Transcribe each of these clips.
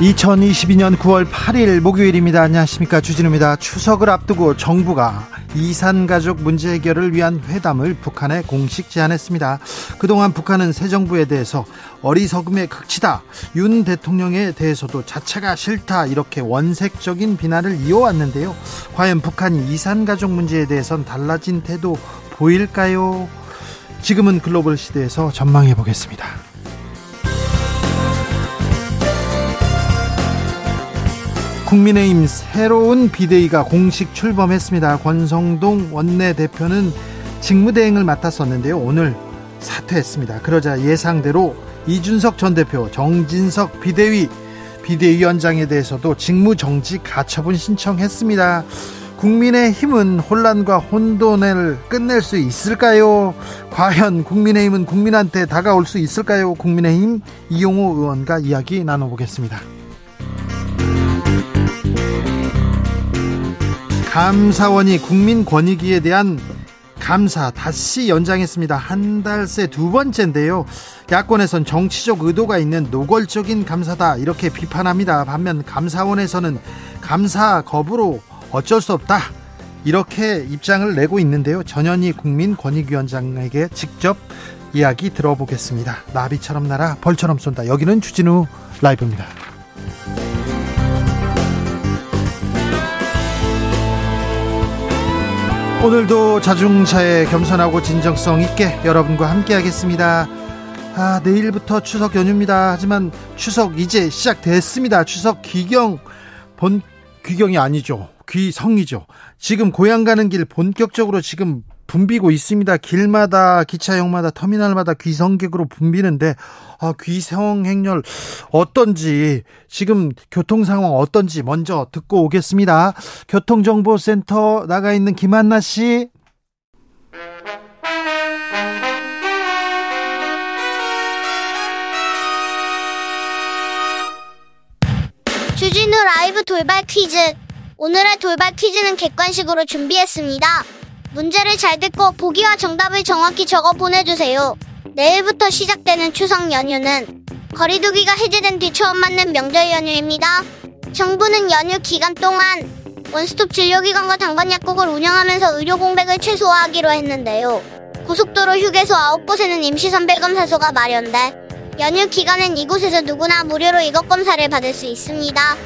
2022년 9월 8일 목요일입니다. 안녕하십니까. 주진우입니다. 추석을 앞두고 정부가 이산가족 문제 해결을 위한 회담을 북한에 공식 제안했습니다. 그동안 북한은 새 정부에 대해서 어리석음의 극치다. 윤 대통령에 대해서도 자체가 싫다. 이렇게 원색적인 비난을 이어왔는데요. 과연 북한이 이산가족 문제에 대해선 달라진 태도 보일까요? 지금은 글로벌 시대에서 전망해 보겠습니다. 국민의힘 새로운 비대위가 공식 출범했습니다. 권성동 원내대표는 직무대행을 맡았었는데요. 오늘 사퇴했습니다. 그러자 예상대로 이준석 전 대표, 정진석 비대위, 비대위원장에 대해서도 직무정지 가처분 신청했습니다. 국민의힘은 혼란과 혼돈을 끝낼 수 있을까요? 과연 국민의힘은 국민한테 다가올 수 있을까요? 국민의힘 이용호 의원과 이야기 나눠보겠습니다. 감사원이 국민권익위에 대한 감사 다시 연장했습니다. 한 달 새 두 번째인데요. 야권에선 정치적 의도가 있는 노골적인 감사다 이렇게 비판합니다. 반면 감사원에서는 감사 거부로 어쩔 수 없다 이렇게 입장을 내고 있는데요. 전현희 국민권익위원장에게 직접 이야기 들어보겠습니다. 나비처럼 날아 벌처럼 쏜다. 여기는 주진우 라이브입니다. 오늘도 자중차에 겸손하고 진정성 있게 여러분과 함께 하겠습니다. 아, 내일부터 추석 연휴입니다. 하지만 추석 이제 시작됐습니다. 추석 귀경 본 귀경이 아니죠. 귀성이죠. 지금 고향 가는 길 본격적으로 지금 붐비고 있습니다. 길마다 기차역마다 터미널마다 귀성객으로 붐비는데 아, 귀성 행렬 어떤지 지금 교통 상황 어떤지 먼저 듣고 오겠습니다. 교통정보센터 나가 있는 김한나 씨. 주진우 라이브 돌발 퀴즈. 오늘의 돌발 퀴즈는 객관식으로 준비했습니다. 문제를 잘 듣고 보기와 정답을 정확히 적어 보내주세요. 내일부터 시작되는 추석 연휴는 거리두기가 해제된 뒤 처음 맞는 명절 연휴입니다. 정부는 연휴 기간 동안 원스톱 진료기관과 당관약국을 운영하면서 의료 공백을 최소화하기로 했는데요. 고속도로 휴게소 9곳에는 임시선별검사소가 마련돼 연휴 기간엔 이곳에서 누구나 무료로 이것 검사를 받을 수 있습니다.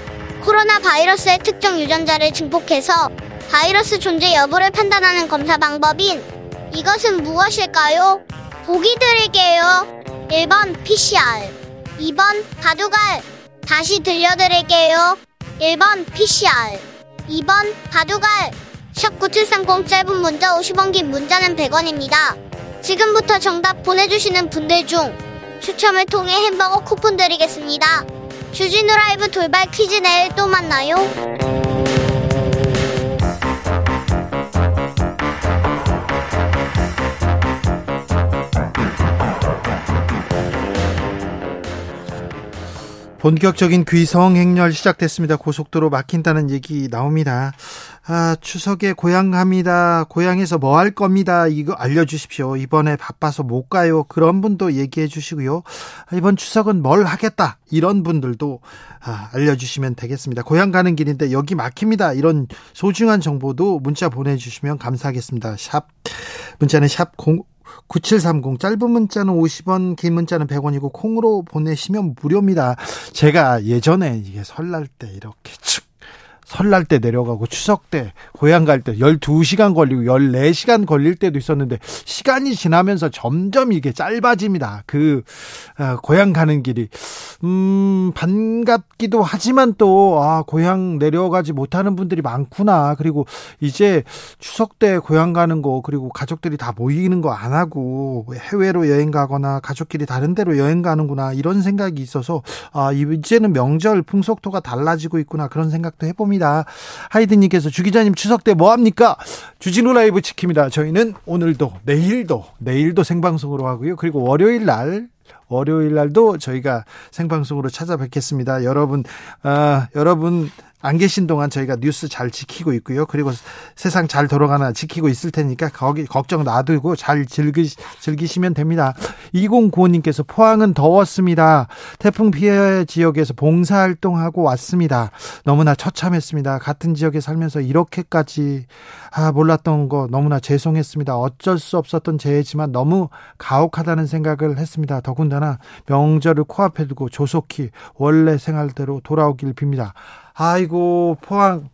코로나 바이러스의 특정 유전자를 증폭해서 바이러스 존재 여부를 판단하는 검사 방법인 이것은 무엇일까요? 보기 드릴게요. 1번 PCR, 2번 바둑알. 다시 들려드릴게요. 1번 PCR, 2번 바둑알. 샵9730 짧은 문자 50원 긴 문자는 100원입니다. 지금부터 정답 보내주시는 분들 중 추첨을 통해 햄버거 쿠폰 드리겠습니다. 주진우 라이브 돌발 퀴즈 내일 또 만나요. 본격적인 귀성 행렬 시작됐습니다. 고속도로 막힌다는 얘기 나옵니다. 아, 추석에 고향 갑니다. 고향에서 뭐 할 겁니다. 이거 알려주십시오. 이번에 바빠서 못 가요. 그런 분도 얘기해 주시고요. 이번 추석은 뭘 하겠다. 이런 분들도 아, 알려주시면 되겠습니다. 고향 가는 길인데 여기 막힙니다. 이런 소중한 정보도 문자 보내주시면 감사하겠습니다. 샵, 문자는 샵 0, 9730 짧은 문자는 50원 긴 문자는 100원이고 콩으로 보내시면 무료입니다. 제가 예전에 이게 설날 때 이렇게 축 설날 때 내려가고 추석 때 고향 갈 때 12시간 걸리고 14시간 걸릴 때도 있었는데 시간이 지나면서 점점 이게 짧아집니다. 그 어, 고향 가는 길이 음 반갑기도 하지만 또 아, 고향 내려가지 못하는 분들이 많구나. 그리고 이제 추석 때 고향 가는 거 그리고 가족들이 다 모이는 거 안 하고 해외로 여행 가거나 가족끼리 다른 데로 여행 가는구나 이런 생각이 있어서 아 이제는 명절 풍속도가 달라지고 있구나 그런 생각도 해 봅니다. 하이드님께서 주 기자님 추석 때 뭐 합니까? 주진우 라이브 지킵니다. 저희는 오늘도 내일도 내일도 생방송으로 하고요. 그리고 월요일 날 월요일 날도 저희가 생방송으로 찾아뵙겠습니다. 여러분, 아, 여러분 안 계신 동안 저희가 뉴스 잘 지키고 있고요. 그리고 세상 잘 돌아가나 지키고 있을 테니까 거기 걱정 놔두고 잘 즐기, 즐기시면 됩니다. 2095님께서 포항은 더웠습니다. 태풍 피해 지역에서 봉사활동하고 왔습니다. 너무나 처참했습니다. 같은 지역에 살면서 이렇게까지 아, 몰랐던 거 너무나 죄송했습니다. 어쩔 수 없었던 재해지만 너무 가혹하다는 생각을 했습니다. 더군다나 명절을 코앞에 두고 조속히 원래 생활대로 돌아오길 빕니다. 아이고 포항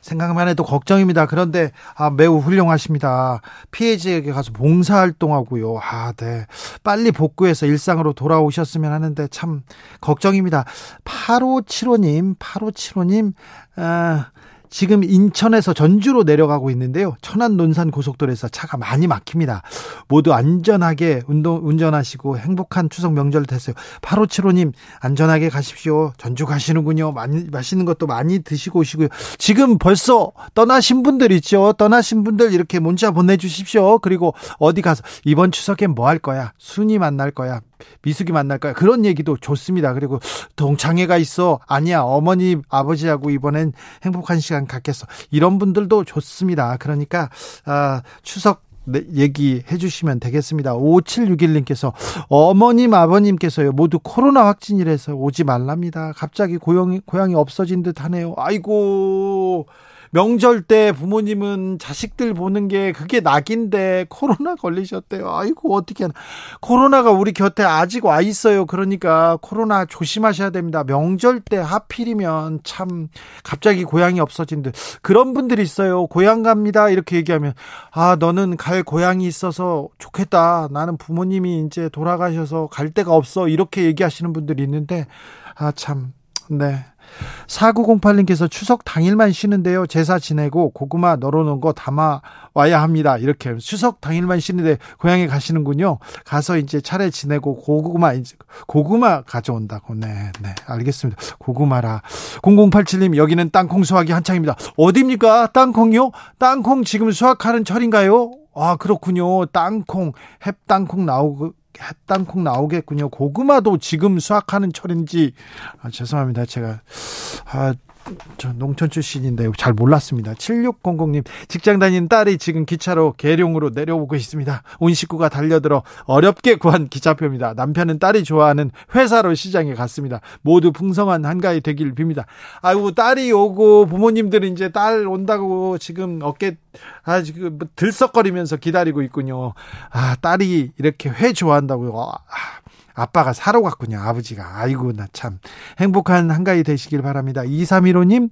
생각만 해도 걱정입니다. 그런데 아, 매우 훌륭하십니다. 피해 지역에 가서 봉사활동하고요. 아, 네. 빨리 복구해서 일상으로 돌아오셨으면 하는데 참 걱정입니다. 8575님, 8575님, 아, 지금 인천에서 전주로 내려가고 있는데요. 천안 논산 고속도로에서 차가 많이 막힙니다. 모두 안전하게 운동, 운전하시고 행복한 추석 명절 되세요. 8575님, 안전하게 가십시오. 전주 가시는군요. 많이, 맛있는 것도 많이 드시고 오시고요. 지금 벌써 떠나신 분들 있죠. 떠나신 분들 이렇게 문자 보내주십시오. 그리고 어디 가서 이번 추석엔 뭐 할 거야? 순이 만날 거야. 미숙이 만날 거야. 그런 얘기도 좋습니다. 그리고 동창회가 있어. 아니야. 어머니, 아버지하고 이번엔 행복한 시간 갖겠어. 이런 분들도 좋습니다. 그러니까, 아, 추석 얘기해 주시면 되겠습니다. 5761님께서 어머님 아버님께서요 모두 코로나 확진이라서 오지 말랍니다. 갑자기 고향이 고향이 없어진 듯 하네요. 아이고 명절 때 부모님은 자식들 보는 게 그게 낙인데 코로나 걸리셨대요. 아이고 어떻게 하나. 코로나가 우리 곁에 아직 와 있어요. 그러니까 코로나 조심하셔야 됩니다. 명절 때 하필이면 참 갑자기 고향이 없어진 듯 그런 분들이 있어요. 고향 갑니다. 이렇게 얘기하면 아 너는 갈 고향이 있어서 좋겠다. 나는 부모님이 이제 돌아가셔서 갈 데가 없어. 이렇게 얘기하시는 분들이 있는데 아 참 네. 4908님께서 추석 당일만 쉬는데요. 제사 지내고 고구마 널어놓은 거 담아 와야 합니다. 이렇게 추석 당일만 쉬는데 고향에 가시는군요. 가서 이제 차례 지내고 고구마 이제 고구마 가져온다고. 네, 네. 알겠습니다. 고구마라. 0087님 여기는 땅콩 수확이 한창입니다. 어디입니까? 땅콩요? 땅콩 지금 수확하는 철인가요? 아, 그렇군요. 땅콩, 햇땅콩 나오고 햇땅콩 나오겠군요. 고구마도 지금 수확하는 철인지 아, 죄송합니다. 제가 아, 저 농촌 출신인데 잘 몰랐습니다. 7600님 직장 다니는 딸이 지금 기차로 계룡으로 내려오고 있습니다. 온 식구가 달려들어 어렵게 구한 기차표입니다. 남편은 딸이 좋아하는 회사로 시장에 갔습니다. 모두 풍성한 한가위 되길 빕니다. 아이고 딸이 오고 부모님들은 이제 딸 온다고 지금 어깨 아 지금 뭐 들썩거리면서 기다리고 있군요. 아 딸이 이렇게 회 좋아한다고요. 아, 아빠가 사러 갔군요. 아버지가. 아이고, 나 참. 행복한 한가위 되시길 바랍니다. 2315님,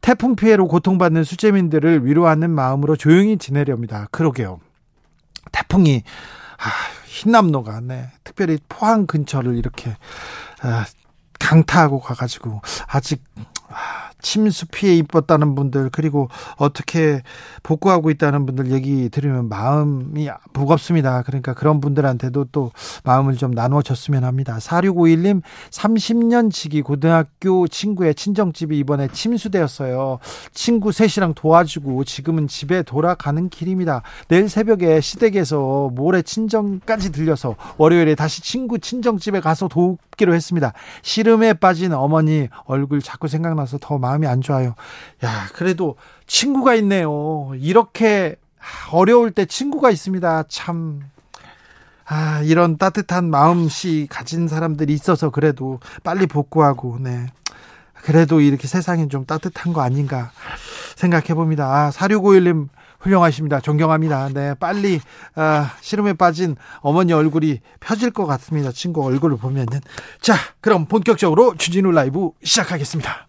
태풍 피해로 고통받는 수재민들을 위로하는 마음으로 조용히 지내렵니다. 그러게요. 태풍이, 아, 흰남노가, 네. 특별히 포항 근처를 이렇게, 아, 강타하고 가가지고, 아직, 아, 침수 피해 입었다는 분들 그리고 어떻게 복구하고 있다는 분들 얘기 들으면 마음이 무겁습니다. 그러니까 그런 분들한테도 또 마음을 좀 나눠줬으면 합니다. 4651님 30년 지기 고등학교 친구의 친정집이 이번에 침수되었어요. 친구 셋이랑 도와주고 지금은 집에 돌아가는 길입니다. 내일 새벽에 시댁에서 모레 친정까지 들려서 월요일에 다시 친구 친정집에 가서 돕기로 했습니다. 시름에 빠진 어머니 얼굴 자꾸 생각나 서더 마음 마음이 안 좋아요. 야, 그래도 친구가 있네요. 이렇게 어려울 때 친구가 있습니다. 참. 아, 이런 따뜻한 마음씨 가진 사람들이 있어서 그래도 빨리 복구하고, 네. 그래도 이렇게 세상이 좀 따뜻한 거 아닌가 생각해 봅니다. 아, 4651님 훌륭하십니다. 존경합니다. 네, 빨리 아, 시름에 빠진 어머니 얼굴이 펴질 것 같습니다. 친구 얼굴을 보면은. 자, 그럼 본격적으로 주진우 라이브 시작하겠습니다.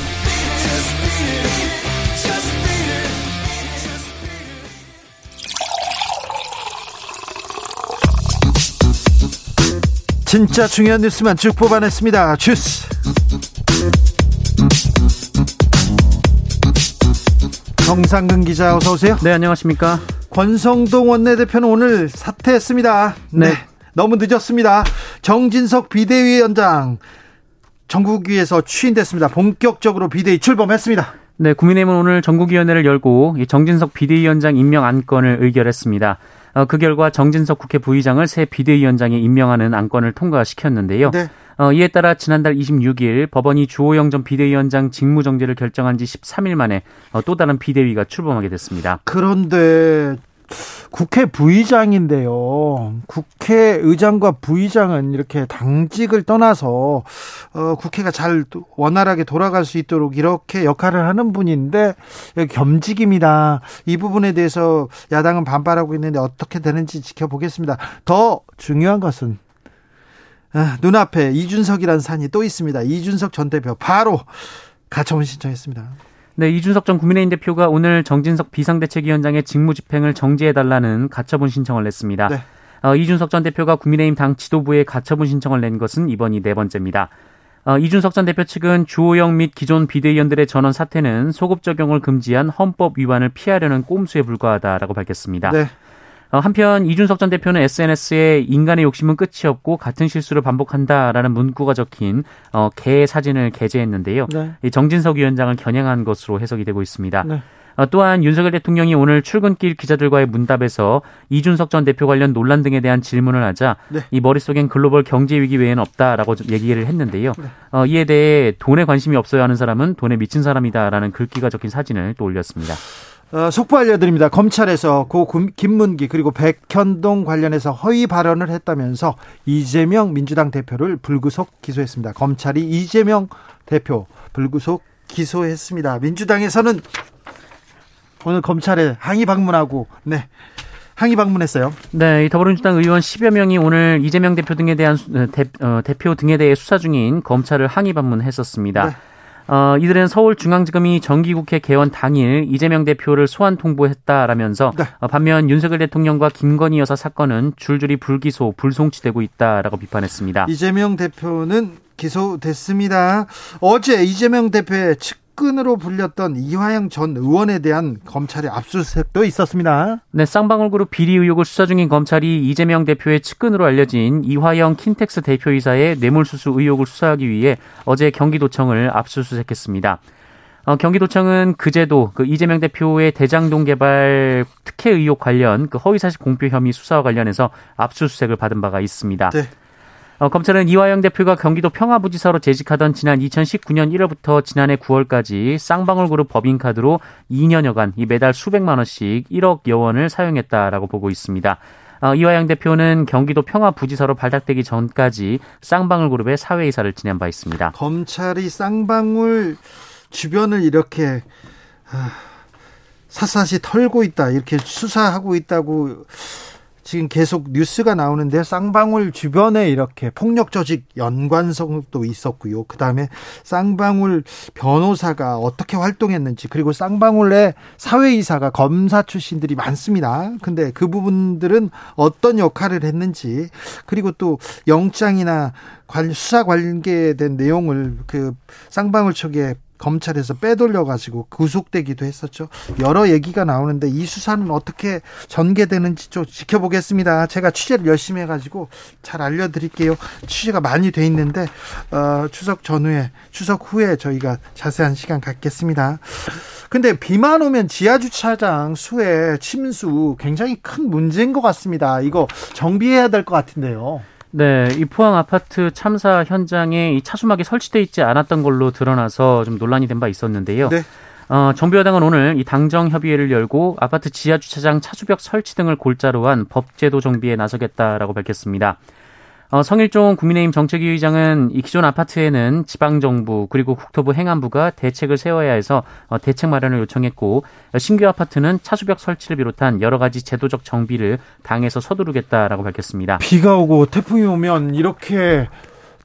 진짜 중요한 뉴스만 쭉 뽑아냈습니다. 주스. 정상근 기자 어서 오세요. 네, 안녕하십니까? 권성동 원내대표는 오늘 사퇴했습니다. 네. 네. 너무 늦었습니다. 정진석 비대위원장 전국위에서 취임됐습니다. 본격적으로 비대위 출범했습니다. 네, 국민의힘은 오늘 전국위원회를 열고 정진석 비대위원장 임명 안건을 의결했습니다. 어, 그 결과 정진석 국회 부의장을 새 비대위원장에 임명하는 안건을 통과시켰는데요. 네. 어, 이에 따라 지난달 26일 법원이 주호영 전 비대위원장 직무정지를 결정한 지 13일 만에 어, 또 다른 비대위가 출범하게 됐습니다. 그런데 국회 부의장인데요. 국회의장과 부의장은 이렇게 당직을 떠나서 어, 국회가 잘 원활하게 돌아갈 수 있도록 이렇게 역할을 하는 분인데 겸직입니다. 이 부분에 대해서 야당은 반발하고 있는데 어떻게 되는지 지켜보겠습니다. 더 중요한 것은 아, 눈앞에 이준석이라는 산이 또 있습니다. 이준석 전 대표 바로 가처분 신청했습니다. 네, 이준석 전 국민의힘 대표가 오늘 정진석 비상대책위원장의 직무집행을 정지해달라는 가처분 신청을 냈습니다. 네. 어, 이준석 전 대표가 국민의힘 당 지도부에 가처분 신청을 낸 것은 이번이 네 번째입니다. 어, 이준석 전 대표 측은 주호영 및 기존 비대위원들의 전원 사퇴는 소급 적용을 금지한 헌법 위반을 피하려는 꼼수에 불과하다라고 밝혔습니다. 네. 어, 한편 이준석 전 대표는 SNS에 인간의 욕심은 끝이 없고 같은 실수를 반복한다라는 문구가 적힌 어, 개 사진을 게재했는데요. 네. 정진석 위원장을 겨냥한 것으로 해석이 되고 있습니다. 네. 어, 또한 윤석열 대통령이 오늘 출근길 기자들과의 문답에서 이준석 전 대표 관련 논란 등에 대한 질문을 하자 네. 이 머릿속엔 글로벌 경제 위기 외에는 없다라고 얘기를 했는데요. 네. 어, 이에 대해 돈에 관심이 없어야 하는 사람은 돈에 미친 사람이다라는 글귀가 적힌 사진을 또 올렸습니다. 어, 속보 알려드립니다. 검찰에서 고 김문기 그리고 백현동 관련해서 허위 발언을 했다면서 이재명 민주당 대표를 불구속 기소했습니다. 검찰이 이재명 대표 불구속 기소했습니다. 민주당에서는 오늘 검찰에 항의 방문하고 네. 항의 방문했어요. 네, 더불어민주당 의원 10여 명이 오늘 이재명 대표 등에 대한 어, 대, 어, 대표 등에 대해 수사 중인 검찰을 항의 방문했었습니다. 네. 어, 이들은 서울중앙지검이 정기국회 개원 당일 이재명 대표를 소환 통보했다라면서 네. 어, 반면 윤석열 대통령과 김건희 여사 사건은 줄줄이 불기소, 불송치되고 있다라고 비판했습니다. 이재명 대표는 기소됐습니다. 어제 이재명 대표의 측 측근으로 불렸던 이화영 전 의원에 대한 검찰의 압수수색도 있었습니다. 네, 쌍방울 그룹 비리 의혹을 수사 중인 검찰이 이재명 대표의 측근으로 알려진 이화영 킨텍스 대표이사의 뇌물수수 의혹을 수사하기 위해 어제 경기도청을 압수수색했습니다. 어, 경기도청은 그제도 그 이재명 대표의 대장동 개발 특혜 의혹 관련 그 허위사실 공표 혐의 수사와 관련해서 압수수색을 받은 바가 있습니다. 네. 어, 검찰은 이화영 대표가 경기도 평화부지사로 재직하던 지난 2019년 1월부터 지난해 9월까지 쌍방울그룹 법인카드로 2년여간 이 매달 수백만 원씩 1억여 원을 사용했다라고 보고 있습니다. 어, 이화영 대표는 경기도 평화부지사로 발탁되기 전까지 쌍방울그룹의 사회이사를 지낸 바 있습니다. 검찰이 쌍방울 주변을 이렇게 아, 사사시 털고 있다 이렇게 수사하고 있다고 지금 계속 뉴스가 나오는데 쌍방울 주변에 이렇게 폭력 조직 연관성도 있었고요. 그다음에 쌍방울 변호사가 어떻게 활동했는지 그리고 쌍방울의 사회 이사가 검사 출신들이 많습니다. 근데 그 부분들은 어떤 역할을 했는지 그리고 또 영장이나 수사 관계된 내용을 그 쌍방울 측에 검찰에서 빼돌려 가지고 구속되기도 했었죠. 여러 얘기가 나오는데 이 수사는 어떻게 전개되는지 좀 지켜보겠습니다. 제가 취재를 열심히 해가지고 잘 알려드릴게요. 취재가 많이 돼 있는데 어, 추석 전후에 추석 후에 저희가 자세한 시간 갖겠습니다. 근데 비만 오면 지하 주차장 수에 침수 굉장히 큰 문제인 것 같습니다. 이거 정비해야 될 것 같은데요. 네, 이 포항 아파트 참사 현장에 이 차수막이 설치돼 있지 않았던 걸로 드러나서 좀 논란이 된 바 있었는데요. 네. 어, 정부 여당은 오늘 이 당정 협의회를 열고 아파트 지하 주차장 차수벽 설치 등을 골자로 한 법제도 정비에 나서겠다라고 밝혔습니다. 어, 성일종 국민의힘 정책위 의장은 이 기존 아파트에는 지방정부 그리고 국토부 행안부가 대책을 세워야 해서 어, 대책 마련을 요청했고 신규 아파트는 차수벽 설치를 비롯한 여러 가지 제도적 정비를 당에서 서두르겠다라고 밝혔습니다. 비가 오고 태풍이 오면 이렇게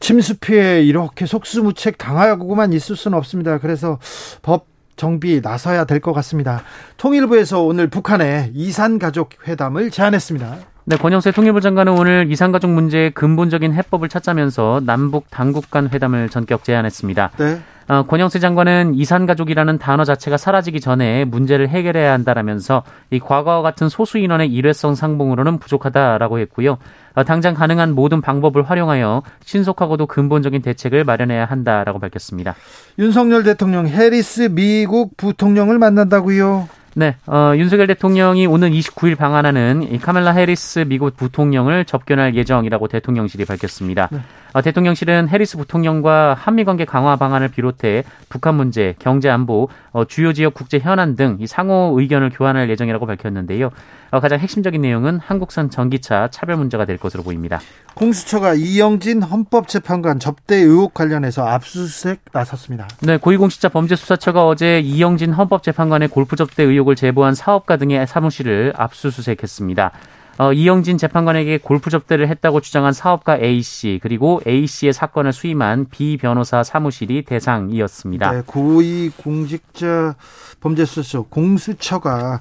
침수 피해 이렇게 속수무책 당하고만 있을 수는 없습니다. 그래서 법 정비 나서야 될 것 같습니다. 통일부에서 오늘 북한의 이산 가족 회담을 제안했습니다. 네, 권영세 통일부 장관은 오늘 이산가족 문제의 근본적인 해법을 찾자면서 남북 당국 간 회담을 전격 제안했습니다. 네. 어, 권영세 장관은 이산가족이라는 단어 자체가 사라지기 전에 문제를 해결해야 한다라면서 이 과거와 같은 소수 인원의 일회성 상봉으로는 부족하다라고 했고요. 어, 당장 가능한 모든 방법을 활용하여 신속하고도 근본적인 대책을 마련해야 한다라고 밝혔습니다. 윤석열 대통령 해리스 미국 부통령을 만난다고요? 네, 어, 윤석열 대통령이 오는 29일 방한하는 이 카멜라 해리스 미국 부통령을 접견할 예정이라고 대통령실이 밝혔습니다. 네. 어, 대통령실은 해리스 부통령과 한미 관계 강화 방안을 비롯해 북한 문제, 경제 안보, 어, 주요 지역 국제 현안 등 이 상호 의견을 교환할 예정이라고 밝혔는데요. 어, 가장 핵심적인 내용은 한국산 전기차 차별 문제가 될 것으로 보입니다. 공수처가 이영진 헌법재판관 접대 의혹 관련해서 압수수색 나섰습니다. 네, 고위공직자 범죄수사처가 어제 이영진 헌법재판관의 골프 접대 의혹을 제보한 사업가 등의 사무실을 압수수색했습니다. 어, 이영진 재판관에게 골프 접대를 했다고 주장한 사업가 A 씨 그리고 A 씨의 사건을 수임한 B 변호사 사무실이 대상이었습니다. 네, 고위 공직자 범죄수사처 공수처가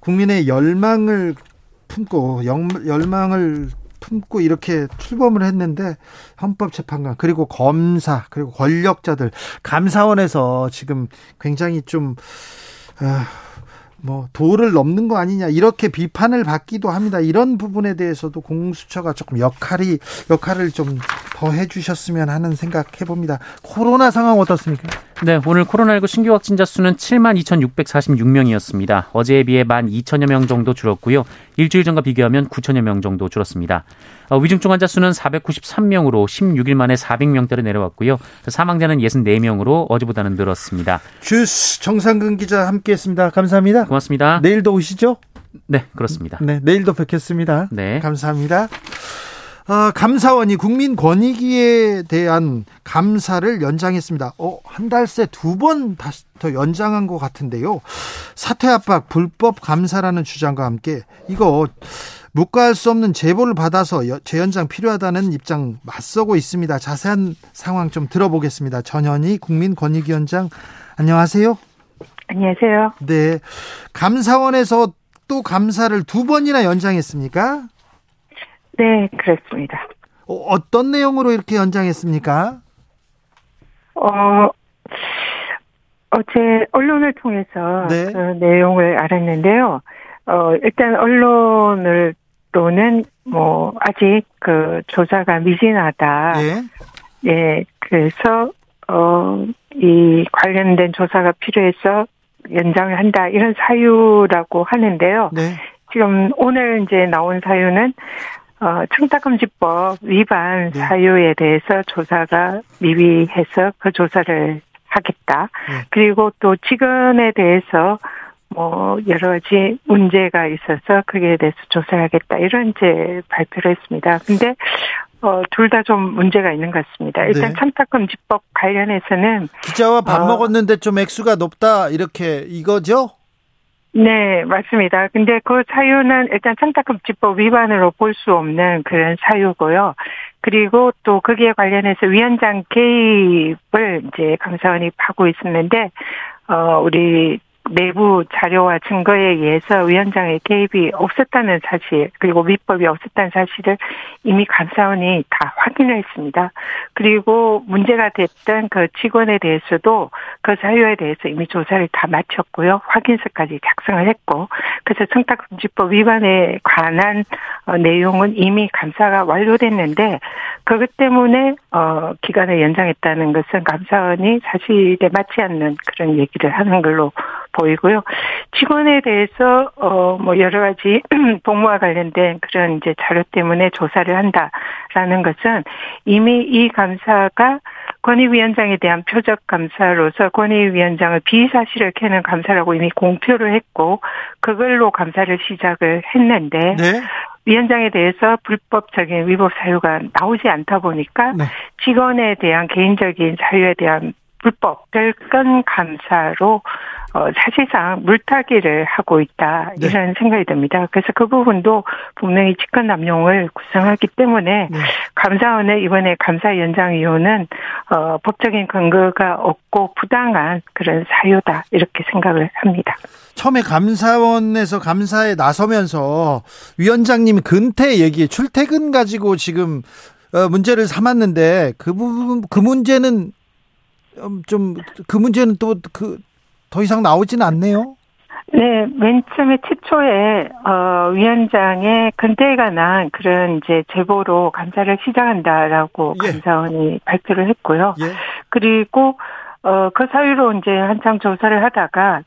국민의 열망을 품고 열망을 품고 이렇게 출범을 했는데 헌법재판관 그리고 검사 그리고 권력자들 감사원에서 지금 굉장히 좀 아, 뭐 도를 넘는 거 아니냐 이렇게 비판을 받기도 합니다. 이런 부분에 대해서도 공수처가 조금 역할이 역할을 좀 더 해주셨으면 하는 생각 해봅니다. 코로나 상황 어떻습니까? 네, 오늘 코로나19 신규 확진자 수는 7만 2,646명이었습니다. 어제에 비해 1만 2천여 명 정도 줄었고요. 일주일 전과 비교하면 9천여 명 정도 줄었습니다. 어, 위중증 환자 수는 493명으로 16일 만에 400명대로 내려왔고요. 사망자는 64명으로 어제보다는 늘었습니다. 주스 정상근 기자 함께했습니다. 감사합니다. 고맙습니다. 내일도 오시죠? 네, 그렇습니다. 네, 내일도 뵙겠습니다. 네. 감사합니다. 어, 감사원이 국민 권익위에 대한 감사를 연장했습니다. 어, 한 달 새 두 번 다시 더 연장한 것 같은데요. 사퇴 압박, 불법 감사라는 주장과 함께 이거 묵과할 수 없는 제보를 받아서 재연장 필요하다는 입장 맞서고 있습니다. 자세한 상황 좀 들어보겠습니다. 전현희 국민권익위원장 안녕하세요. 안녕하세요. 네. 감사원에서 또 감사를 두 번이나 연장했습니까? 네, 그렇습니다. 어, 떤 내용으로 이렇게 연장했습니까? 어, 어제 언론을 통해서 네. 그 내용을 알았는데요. 어, 일단 언론을 또는 뭐 아직 그 조사가 미진하다. 예. 예, 그래서 어 이 관련된 조사가 필요해서 연장을 한다 이런 사유라고 하는데요. 네. 지금 오늘 이제 나온 사유는 어, 청탁금지법 위반 네. 사유에 대해서 조사가 미비해서 그 조사를 하겠다. 네. 그리고 또 직원에 대해서 뭐 여러 가지 문제가 있어서 그에 대해서 조사하겠다 이런 이제 발표를 했습니다. 근데 어, 둘 다 좀 문제가 있는 것 같습니다. 일단 네. 청탁금지법 관련해서는 기자와 밥 어, 먹었는데 좀 액수가 높다 이렇게 이거죠? 네, 맞습니다. 근데 그 사유는 일단 청탁금지법 위반으로 볼 수 없는 그런 사유고요. 그리고 또 거기에 관련해서 위원장 개입을 이제 감사원이 하고 있었는데, 어, 우리 내부 자료와 증거에 의해서 위원장의 개입이 없었다는 사실 그리고 위법이 없었다는 사실을 이미 감사원이 다 확인을 했습니다. 그리고 문제가 됐던 그 직원에 대해서도 그 사유에 대해서 이미 조사를 다 마쳤고요. 확인서까지 작성을 했고 그래서 청탁금지법 위반에 관한 어, 내용은 이미 감사가 완료됐는데 그것 때문에 어 기간을 연장했다는 것은 감사원이 사실에 맞지 않는 그런 얘기를 하는 걸로 보이고요. 직원에 대해서 어뭐 여러 가지 복무와 관련된 그런 이제 자료 때문에 조사를 한다라는 것은 이미 이 감사가 권익위원장에 대한 표적 감사로서 권익위원장을 비사실을 캐는 감사라고 이미 공표를 했고 그걸로 감사를 시작을 했는데 네. 위원장에 대해서 불법적인 위법 사유가 나오지 않다 보니까 네. 직원에 대한 개인적인 사유에 대한 불법 별건 감사로 어, 사실상 물타기를 하고 있다 네. 이런 네. 생각이 듭니다. 그래서 그 부분도 분명히 직권 남용을 구성하기 때문에 네. 감사원의 이번에 감사 연장 이유는 어, 법적인 근거가 없고 부당한 그런 사유다 이렇게 생각을 합니다. 처음에 감사원에서 감사에 나서면서 위원장님이 근태 얘기 출퇴근 가지고 지금 어, 문제를 삼았는데 그 부분 그 문제는 음, 좀그 문제는 또 그 더 이상 나오지는 않네요. 네, 맨 처음에 최초에 어 위원장의 근태에 관한 그런 이제 제보로 감사를 시작한다라고 예. 감사원이 발표를 했고요. 예. 그리고 어그 사유로 이제 한참 조사를 하다가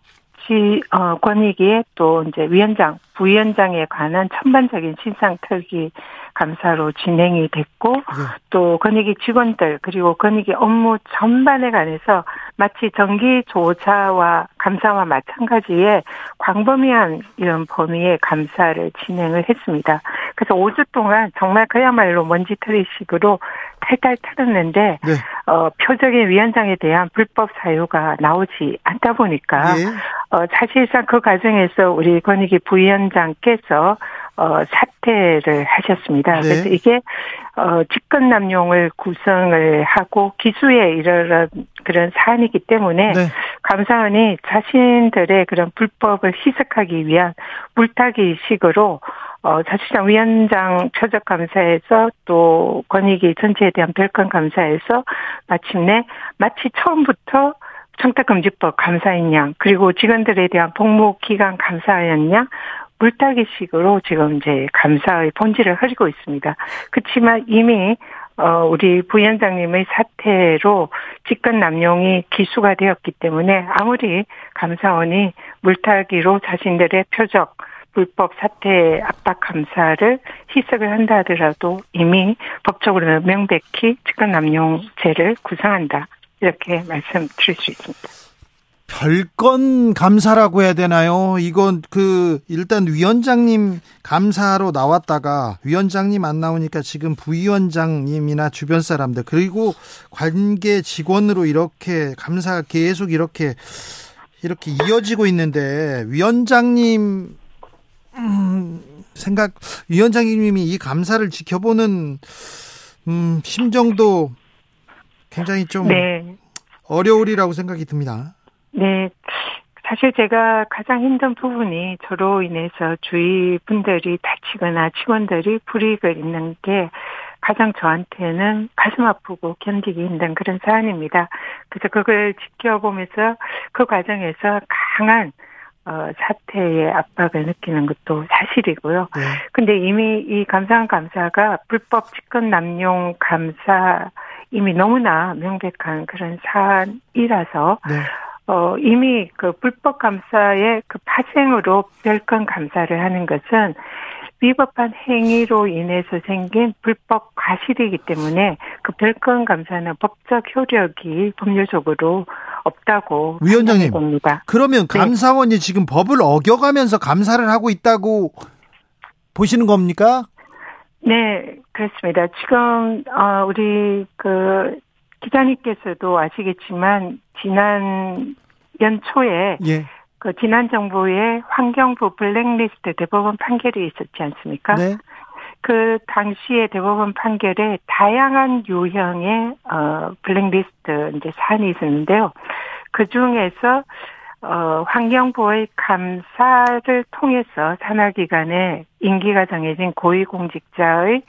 지 어, 권익위에 또 이제 위원장, 부위원장에 관한 천반적인 신상 털기 감사로 진행이 됐고 네. 또 권익위 직원들 그리고 권익위 업무 전반에 관해서 마치 정기 조사와 감사와 마찬가지의 광범위한 이런 범위의 감사를 진행을 했습니다. 그래서 5주 동안 정말 그야말로 먼지털이식으로 탈탈 털었는데 네. 어, 표적인 위원장에 대한 불법 사유가 나오지 않다 보니까 네. 어, 사실상 그 과정에서 우리 권익위 부위원장께서 어, 사퇴를 하셨습니다. 네. 그래서 이게 어, 직권 남용을 구성을 하고 기수에 이르는 그런 사안이기 때문에 네. 감사원이 자신들의 그런 불법을 희석하기 위한 물타기 식으로 어, 사실상 위원장 표적 감사에서 또 권익위 전체에 대한 별건 감사에서 마침내 마치 처음부터 청탁금지법 감사인 양 그리고 직원들에 대한 복무 기간 감사였냐 물타기식으로 지금 이제 감사의 본질을 흐리고 있습니다. 그렇지만 이미 어, 우리 부위원장님의 사태로 직권 남용이 기수가 되었기 때문에 아무리 감사원이 물타기로 자신들의 표적 불법 사태 압박 감사를 희석을 한다 하더라도 이미 법적으로 명백히 직권 남용죄를 구성한다. 이렇게 말씀드릴 수 있습니다. 별건 감사라고 해야 되나요? 이건 그 일단 위원장님 감사로 나왔다가 위원장님 안 나오니까 지금 부위원장님이나 주변 사람들 그리고 관계 직원으로 이렇게 감사 계속 이렇게 이렇게 이어지고 있는데 위원장님 음, 생각 위원장님이 이 감사를 지켜보는 음, 심정도 굉장히 좀 네. 어려우리라고 생각이 듭니다. 네. 사실 제가 가장 힘든 부분이 저로 인해서 주위 분들이 다치거나 직원들이 불이익을 입는 게 가장 저한테는 가슴 아프고 견디기 힘든 그런 사안입니다. 그래서 그걸 지켜보면서 그 과정에서 강한 어, 사태의 압박을 느끼는 것도 사실이고요. 네. 근데 이미 이 감사원 감사가 불법 직권 남용 감사 이미 너무나 명백한 그런 사안이라서 네. 어, 이미 그 불법 감사의 그 파생으로 별건 감사를 하는 것은 위법한 행위로 인해서 생긴 불법 과실이기 때문에 그 별건 감사는 법적 효력이 법률적으로 없다고 위원장님 봅니다. 그러면 네. 감사원이 네. 지금 법을 어겨가면서 감사를 하고 있다고 보시는 겁니까? 네, 그렇습니다. 지금 어 우리 그 기자님께서도 아시겠지만 지난 연초에 예. 그 지난 정부의 환경부 블랙리스트 대법원 판결이 있었지 않습니까? 네. 그 당시에 대법원 판결에 다양한 유형의 어 블랙리스트 이제 사안이 있었는데요. 그 중에서 어 환경부의 감사를 통해서 산하기관에 임기가 정해진 고위공직자의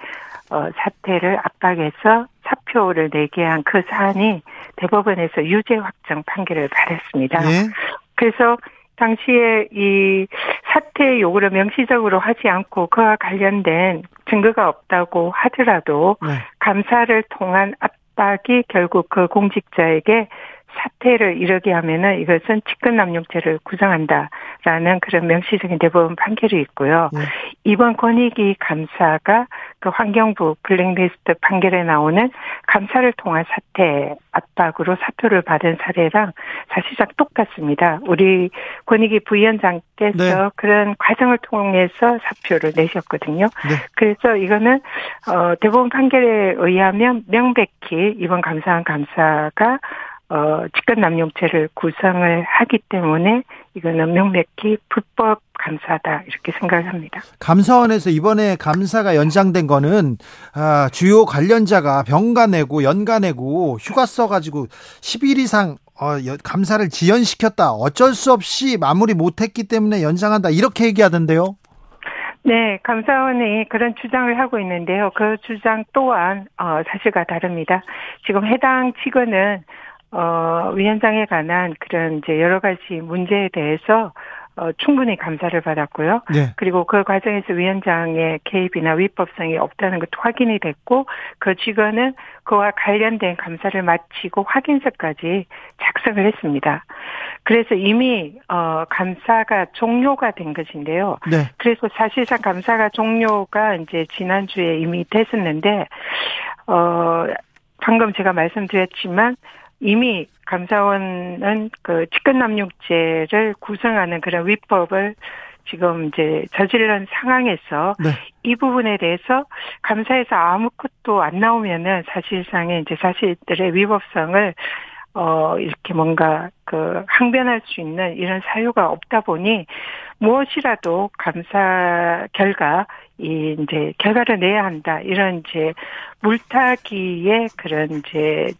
어 사태를 압박해서 사표를 내게 한 그 사안이 대법원에서 유죄 확정 판결을 받았습니다. 네. 그래서 당시에 이 사퇴 요구를 명시적으로 하지 않고 그와 관련된 증거가 없다고 하더라도 네. 감사를 통한 압박이 결국 그 공직자에게 사태를 이르게 하면은 이것은 직권남용죄를 구성한다라는 그런 명시적인 대법원 판결이 있고요. 네. 이번 권익위 감사가 그 환경부 블랙리스트 판결에 나오는 감사를 통한 사태 압박으로 사표를 받은 사례랑 사실상 똑같습니다. 우리 권익위 부위원장께서 네. 그런 과정을 통해서 사표를 내셨거든요. 네. 그래서 이거는 어 대법원 판결에 의하면 명백히 이번 감사한 감사가 어, 직권 남용죄를 구성을 하기 때문에 이거는 명백히 불법 감사다 이렇게 생각을 합니다. 감사원에서 이번에 감사가 연장된 거는 아, 주요 관련자가 병가 내고 연가 내고 휴가 써가지고 10일 이상 어, 감사를 지연시켰다. 어쩔 수 없이 마무리 못했기 때문에 연장한다. 이렇게 얘기하던데요. 네, 감사원이 그런 주장을 하고 있는데요. 그 주장 또한 어, 사실과 다릅니다. 지금 해당 직원은 어, 위원장에 관한 그런 이제 여러 가지 문제에 대해서 어, 충분히 감사를 받았고요. 네. 그리고 그 과정에서 위원장의 개입이나 위법성이 없다는 것도 확인이 됐고 그 직원은 그와 관련된 감사를 마치고 확인서까지 작성을 했습니다. 그래서 이미 어 감사가 종료가 된 것인데요. 네. 그래서 사실상 감사가 종료가 이제 지난주에 이미 됐었는데 어 방금 제가 말씀드렸지만 이미 감사원은 그 직권남용죄를 구성하는 그런 위법을 지금 이제 저지른 상황에서 네. 이 부분에 대해서 감사에서 아무것도 안 나오면은 사실상의 이제 사실들의 위법성을 어 이렇게 뭔가 그 항변할 수 있는 이런 사유가 없다 보니 무엇이라도 감사 결과 이 이제 결과를 내야 한다 이런 이제 물타기의 그런 이제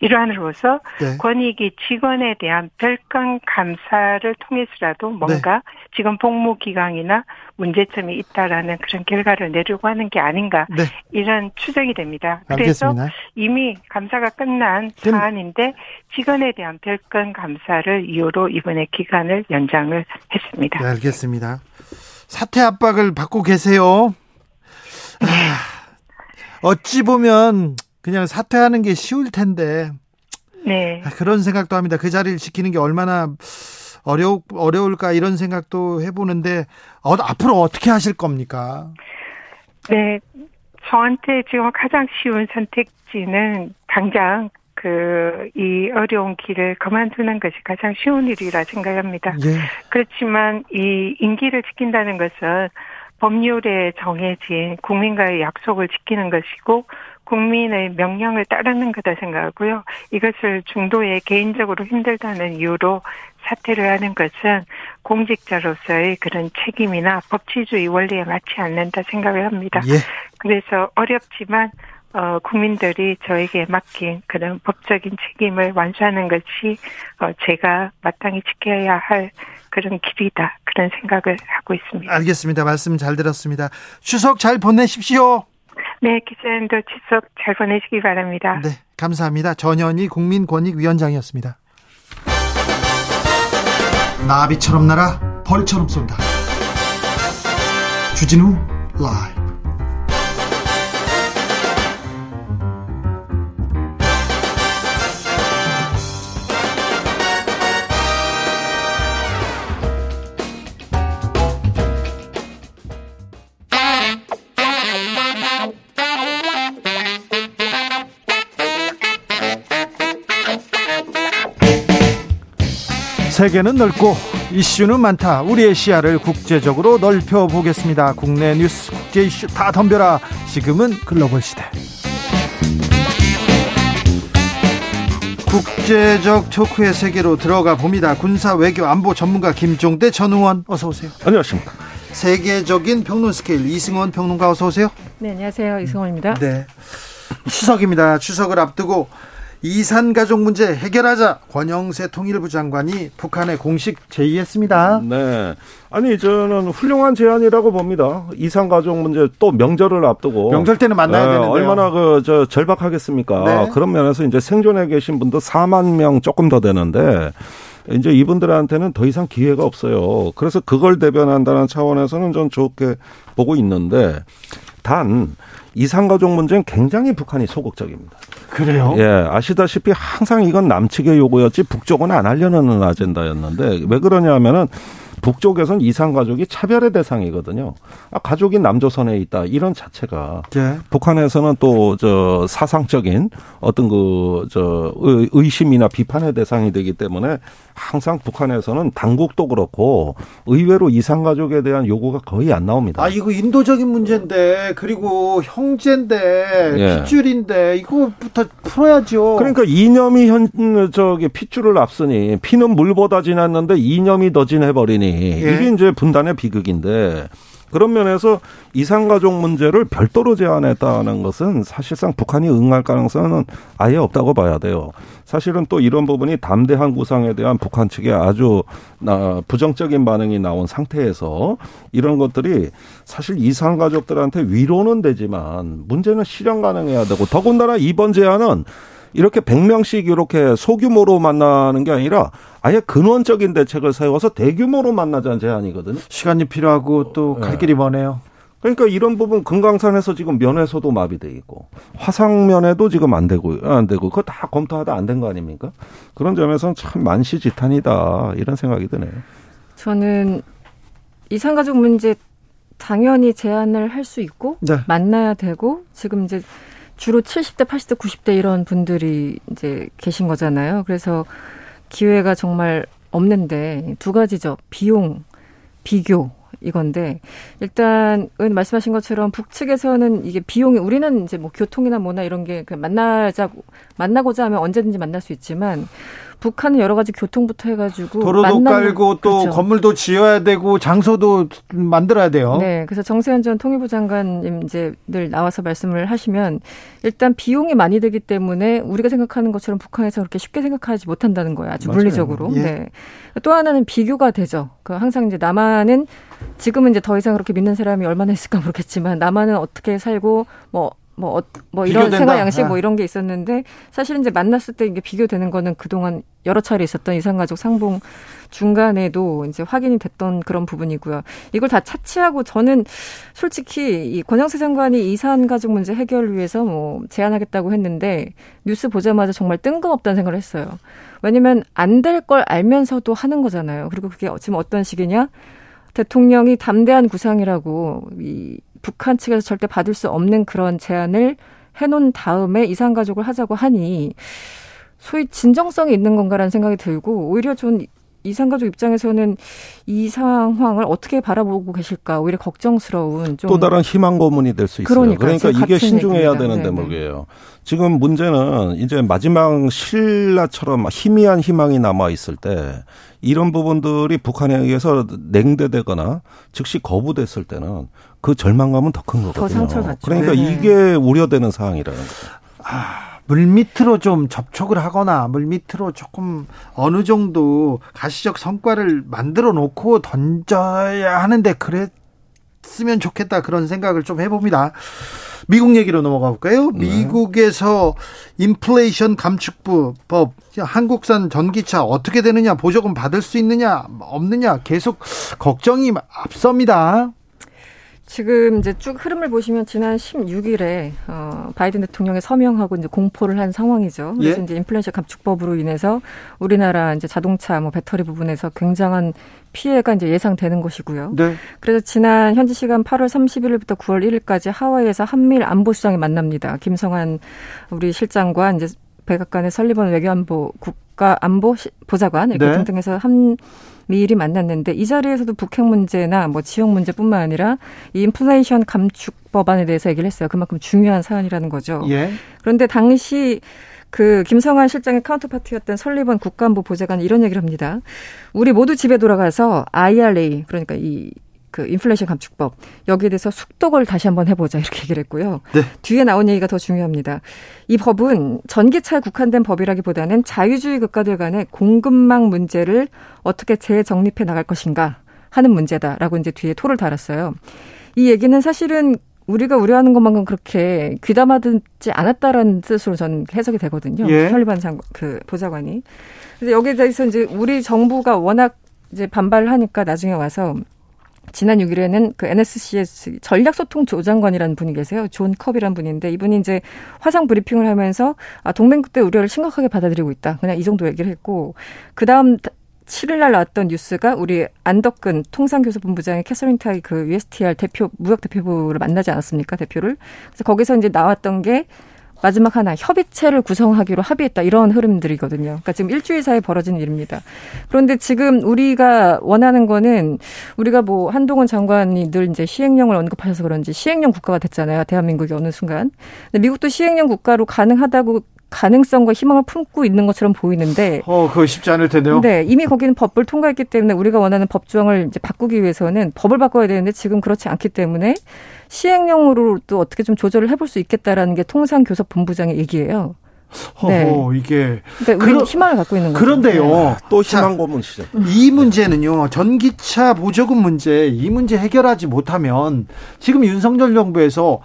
일환으로서 네. 권익위 직원에 대한 별건 감사를 통해서라도 뭔가 네. 지금 복무 기강이나 문제점이 있다라는 그런 결과를 내려고 하는 게 아닌가 네. 이런 추정이 됩니다. 알겠습니다. 그래서 이미 감사가 끝난 사안인데 직원에 대한 별건 감사를 이유로 이번에 기간을 연장을 했습니다. 네, 알겠습니다. 사퇴 압박을 받고 계세요. 아, 어찌 보면 그냥 사퇴하는 게 쉬울 텐데. 네. 아, 그런 생각도 합니다. 그 자리를 지키는 게 얼마나 어려 어려울까 이런 생각도 해보는데 어, 앞으로 어떻게 하실 겁니까? 네, 저한테 지금 가장 쉬운 선택지는 당장 그 이 어려운 길을 그만두는 것이 가장 쉬운 일이라 생각합니다. 예. 그렇지만 이 임기를 지킨다는 것은 법률에 정해진 국민과의 약속을 지키는 것이고 국민의 명령을 따르는 거다 생각하고요. 이것을 중도에 개인적으로 힘들다는 이유로 사퇴를 하는 것은 공직자로서의 그런 책임이나 법치주의 원리에 맞지 않는다 생각을 합니다. 예. 그래서 어렵지만 어, 국민들이 저에게 맡긴 그런 법적인 책임을 완수하는 것이 어, 제가 마땅히 지켜야 할 그런 길이다. 그런 생각을 하고 있습니다. 알겠습니다. 말씀 잘 들었습니다. 추석 잘 보내십시오. 네, 기자님도 추석 잘 보내시기 바랍니다. 네, 감사합니다. 전현희 국민권익위원장이었습니다. 나비처럼 날아 벌처럼 쏜다. 주진우 라이브 세계는 넓고 이슈는 많다. 우리의 시야를 국제적으로 넓혀 보겠습니다. 국내 뉴스, 국제 이슈 다 덤벼라. 지금은 글로벌 시대. 국제적 토크의 세계로 들어가 봅니다. 군사 외교 안보 전문가 김종대 전 의원 어서 오세요. 안녕하십니까. 세계적인 평론 스케일 이승원 평론가 어서 오세요. 네, 안녕하세요. 이승원입니다. 네. 추석입니다. 추석을 앞두고 이산 가족 문제 해결하자 권영세 통일부 장관이 북한에 공식 제의했습니다. 네. 아니 저는 훌륭한 제안이라고 봅니다. 이산 가족 문제 또 명절을 앞두고 명절 때는 만나야 네, 되는데 얼마나 그 저 절박하겠습니까? 네. 그런 면에서 이제 생존해 계신 분도 4만 명 조금 더 되는데 이제 이분들한테는 더 이상 기회가 없어요. 그래서 그걸 대변한다는 차원에서는 전 좋게 보고 있는데 단 이상가족 문제는 굉장히 북한이 소극적입니다. 그래요? 예, 아시다시피 항상 이건 남측의 요구였지 북쪽은 안 하려는 아젠다였는데 왜 그러냐면은 북쪽에선 이상 가족이 차별의 대상이거든요. 아, 가족이 남조선에 있다 이런 자체가 네. 북한에서는 또 저 사상적인 어떤 그 저 의심이나 비판의 대상이 되기 때문에 항상 북한에서는 당국도 그렇고 의외로 이상 가족에 대한 요구가 거의 안 나옵니다. 아 이거 인도적인 문제인데 그리고 형제인데 예. 핏줄인데 이거부터 풀어야죠. 그러니까 이념이 현 저기 핏줄을 앞서니 피는 물보다 진했는데 이념이 더 진해 버리니 예. 이게 이제 분단의 비극인데 그런 면에서 이상가족 문제를 별도로 제안했다는 것은 사실상 북한이 응할 가능성은 아예 없다고 봐야 돼요. 사실은 또 이런 부분이 담대한 구상에 대한 북한 측의 아주 부정적인 반응이 나온 상태에서 이런 것들이 사실 이상가족들한테 위로는 되지만 문제는 실현 가능해야 되고 더군다나 이번 제안은 이렇게 100명씩 이렇게 소규모로 만나는 게 아니라 아예 근원적인 대책을 세워서 대규모로 만나자는 제안이거든요. 시간이 필요하고 또갈 네. 길이 머네요. 그러니까 이런 부분 금강산에서 지금 면에서도 마비돼 있고 화상면에도 지금 안 되고 안 되고 그거 다 검토하다 안 된 거 아닙니까? 그런 점에서는 참 만시지탄이다 이런 생각이 드네요. 저는 이상가족 문제 당연히 제안을 할 수 있고 네. 만나야 되고 지금 이제 주로 70대, 80대, 90대 이런 분들이 이제 계신 거잖아요. 그래서 기회가 정말 없는데 두 가지죠. 비용, 비교, 이건데 일단 은 말씀하신 것처럼 북측에서는 이게 비용이 우리는 이제 뭐 교통이나 뭐나 이런 게 만나자고 만나고자 하면 언제든지 만날 수 있지만 북한은 여러 가지 교통부터 해가지고 도로도 깔고 또 그렇죠. 건물도 지어야 되고 장소도 만들어야 돼요. 네, 그래서 정세현 전 통일부 장관님 이제 늘 나와서 말씀을 하시면 일단 비용이 많이 들기 때문에 우리가 생각하는 것처럼 북한에서 그렇게 쉽게 생각하지 못한다는 거예요. 아주 맞아요. 물리적으로. 예. 네. 또 하나는 비교가 되죠. 그 항상 이제 남한은 지금은 이제 더 이상 그렇게 믿는 사람이 얼마나 있을까 모르겠지만 남한은 어떻게 살고 뭐 뭐, 어, 뭐 이런. 생활 양식 뭐 네. 이런 게 있었는데 사실 이제 만났을 때 이게 비교되는 거는 그동안 여러 차례 있었던 이산가족 상봉 중간에도 이제 확인이 됐던 그런 부분이고요. 이걸 다 차치하고 저는 솔직히 이 권영세 장관이 이산가족 문제 해결을 위해서 뭐 제안하겠다고 했는데 뉴스 보자마자 정말 뜬금없다는 생각을 했어요. 왜냐면 안 될 걸 알면서도 하는 거잖아요. 그리고 그게 지금 어떤 식이냐? 대통령이 담대한 구상이라고 이 북한 측에서 절대 받을 수 없는 그런 제안을 해놓은 다음에 이산 가족을 하자고 하니 소위 진정성이 있는 건가라는 생각이 들고 오히려 전 이산가족 입장에서는 이 상황을 어떻게 바라보고 계실까 오히려 걱정스러운 또 다른 희망 고문이 될 수 있어요. 그러니까, 그러니까 이게 신중해야 얘기입니다. 되는 대목이에요. 지금 문제는 이제 마지막 신라처럼 희미한 희망이 남아 있을 때 이런 부분들이 북한에 의해서 냉대되거나 즉시 거부됐을 때는 그 절망감은 더 큰 거거든요. 더 상처받죠. 그러니까 네. 이게 우려되는 상황이라는 거죠. 아, 물 밑으로 좀 접촉을 하거나 물 밑으로 조금 어느 정도 가시적 성과를 만들어 놓고 던져야 하는데 그랬으면 좋겠다 그런 생각을 좀 해봅니다. 미국 얘기로 넘어가 볼까요? 네. 미국에서 인플레이션 감축법 한국산 전기차 어떻게 되느냐 보조금 받을 수 있느냐 없느냐 계속 걱정이 앞섭니다. 지금 이제 쭉 흐름을 보시면 지난 16일에 어 바이든 대통령이 서명하고 이제 공포를 한 상황이죠. 그래서 예? 이제 인플레이션 감축법으로 인해서 우리나라 이제 자동차 뭐 배터리 부분에서 굉장한 피해가 이제 예상되는 것이고요. 네. 그래서 지난 현지 시간 8월 31일부터 9월 1일까지 하와이에서 한미일 안보 수장이 만납니다. 김성한 우리 실장과 이제 백악관의 설리번 외교안보 국가 안보 보좌관 이렇게 네. 등등해서 한 미일이 만났는데 이 자리에서도 북핵 문제나 뭐 지역 문제뿐만 아니라 이 인플레이션 감축 법안에 대해서 얘기를 했어요. 그만큼 중요한 사안이라는 거죠. 예. 그런데 당시 그 김성환 실장의 카운터파티였던 설리번 국가안보 보좌관이 이런 얘기를 합니다. 우리 모두 집에 돌아가서 IRA 그러니까 이 그 인플레이션 감축법 여기에 대해서 숙독을 다시 한번 해보자 이렇게 얘기를 했고요. 네. 뒤에 나온 얘기가 더 중요합니다. 이 법은 전기차에 국한된 법이라기보다는 자유주의 국가들 간의 공급망 문제를 어떻게 재정립해 나갈 것인가 하는 문제다라고 이제 뒤에 토를 달았어요. 이 얘기는 사실은 우리가 우려하는 것만큼 그렇게 귀담아 듣지 않았다라는 뜻으로 저는 해석이 되거든요. 예. 설리반 장, 그 보좌관이. 그래서 여기에 대해서 이제 우리 정부가 워낙 이제 반발을 하니까 나중에 와서 지난 6일에는 그 NSC 전략소통 조정관이라는 분이 계세요. 존 커비라는 분인데 이분이 이제 화상 브리핑을 하면서 아, 동맹국 대 우려를 심각하게 받아들이고 있다. 그냥 이 정도 얘기를 했고 그 다음 7일 날 나왔던 뉴스가 우리 안덕근 통상교섭본부장의 캐서린 타이 그 USTR 대표 무역 대표부를 만나지 않았습니까 대표를 그래서 거기서 이제 나왔던 게 마지막 하나 협의체를 구성하기로 합의했다 이런 흐름들이거든요. 그러니까 지금 일주일 사이에 벌어진 일입니다. 그런데 지금 우리가 원하는 거는 우리가 뭐 한동훈 장관이 늘 이제 시행령을 언급하셔서 그런지 시행령 국가가 됐잖아요. 대한민국이 어느 순간. 근데 미국도 시행령 국가로 가능하다고 가능성과 희망을 품고 있는 것처럼 보이는데. 어, 그거 쉽지 않을 텐데요. 네, 이미 거기는 법을 통과했기 때문에 우리가 원하는 법 조항을 이제 바꾸기 위해서는 법을 바꿔야 되는데 지금 그렇지 않기 때문에 시행령으로도 어떻게 좀 조절을 해볼 수 있겠다라는 게 통상 교섭 본부장의 얘기예요. 네. 허 이게 그러니까 그러, 희망을 갖고 있는 거죠. 그런데요. 네. 또 희망 고문 시작. 이 문제는요. 전기차 보조금 문제 이 문제 해결하지 못하면 지금 윤석열 정부에서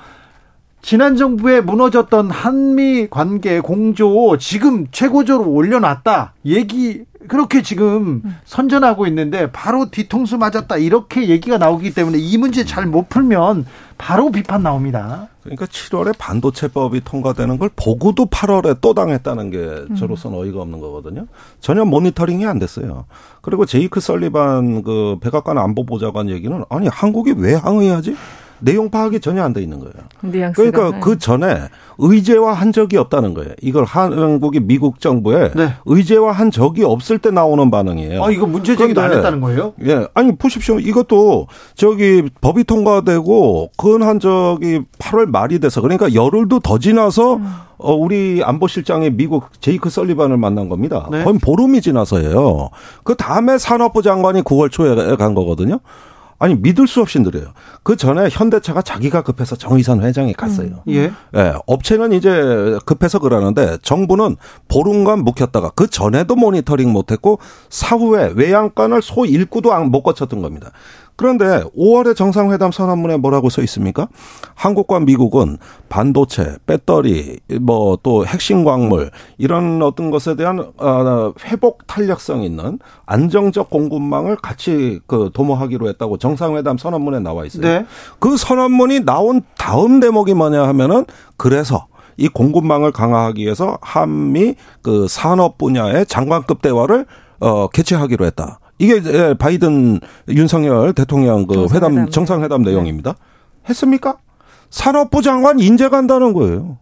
지난 정부에 무너졌던 한미 관계 공조 지금 최고조로 올려놨다. 얘기 그렇게 지금 선전하고 있는데 바로 뒤통수 맞았다. 이렇게 얘기가 나오기 때문에 이 문제 잘 못 풀면 바로 비판 나옵니다. 그러니까 7월에 반도체법이 통과되는 걸 보고도 8월에 또 당했다는 게 음. 저로서는 어이가 없는 거거든요. 전혀 모니터링이 안 됐어요. 그리고 제이크 설리반 그 백악관 안보보좌관 얘기는 아니 한국이 왜 항의하지? 내용 파악이 전혀 안 돼 있는 거예요. 뉘앙스가. 그러니까 그 전에 의제화한 적이 없다는 거예요. 이걸 한국이 미국 정부에 네. 의제화한 적이 없을 때 나오는 반응이에요. 아 이거 문제 제기도 안 했다는 거예요? 예, 아니 보십시오. 이것도 저기 법이 통과되고 근한 적이 8월 말이 돼서 그러니까 열흘도 더 지나서 음. 어, 우리 안보실장이 미국 제이크 설리반을 만난 겁니다. 네. 거의 보름이 지나서예요. 그 다음에 산업부 장관이 9월 초에 간 거거든요. 아니 믿을 수 없이 느려요. 그 전에 현대차가 자기가 급해서 정의선 회장에 갔어요. 음. 예. 예. 업체는 이제 급해서 그러는데 정부는 보름간 묵혔다가 그 전에도 모니터링 못했고 사후에 외양간을 소 일구도 못 거쳤던 겁니다. 그런데 5월에 정상회담 선언문에 뭐라고 써 있습니까? 한국과 미국은 반도체, 배터리, 뭐 또 핵심 광물 이런 어떤 것에 대한 어, 회복 탄력성 있는 안정적 공급망을 같이 그 도모하기로 했다고 정상회담 선언문에 나와 있어요. 네. 그 선언문이 나온 다음 대목이 뭐냐 하면은 그래서 이 공급망을 강화하기 위해서 한미 그 산업 분야의 장관급 대화를 어 개최하기로 했다. 이게 예, 바이든 윤석열 대통령 그 회담 정상회담 네. 내용입니다. 했습니까? 산업부 장관 인재 간다는 거예요.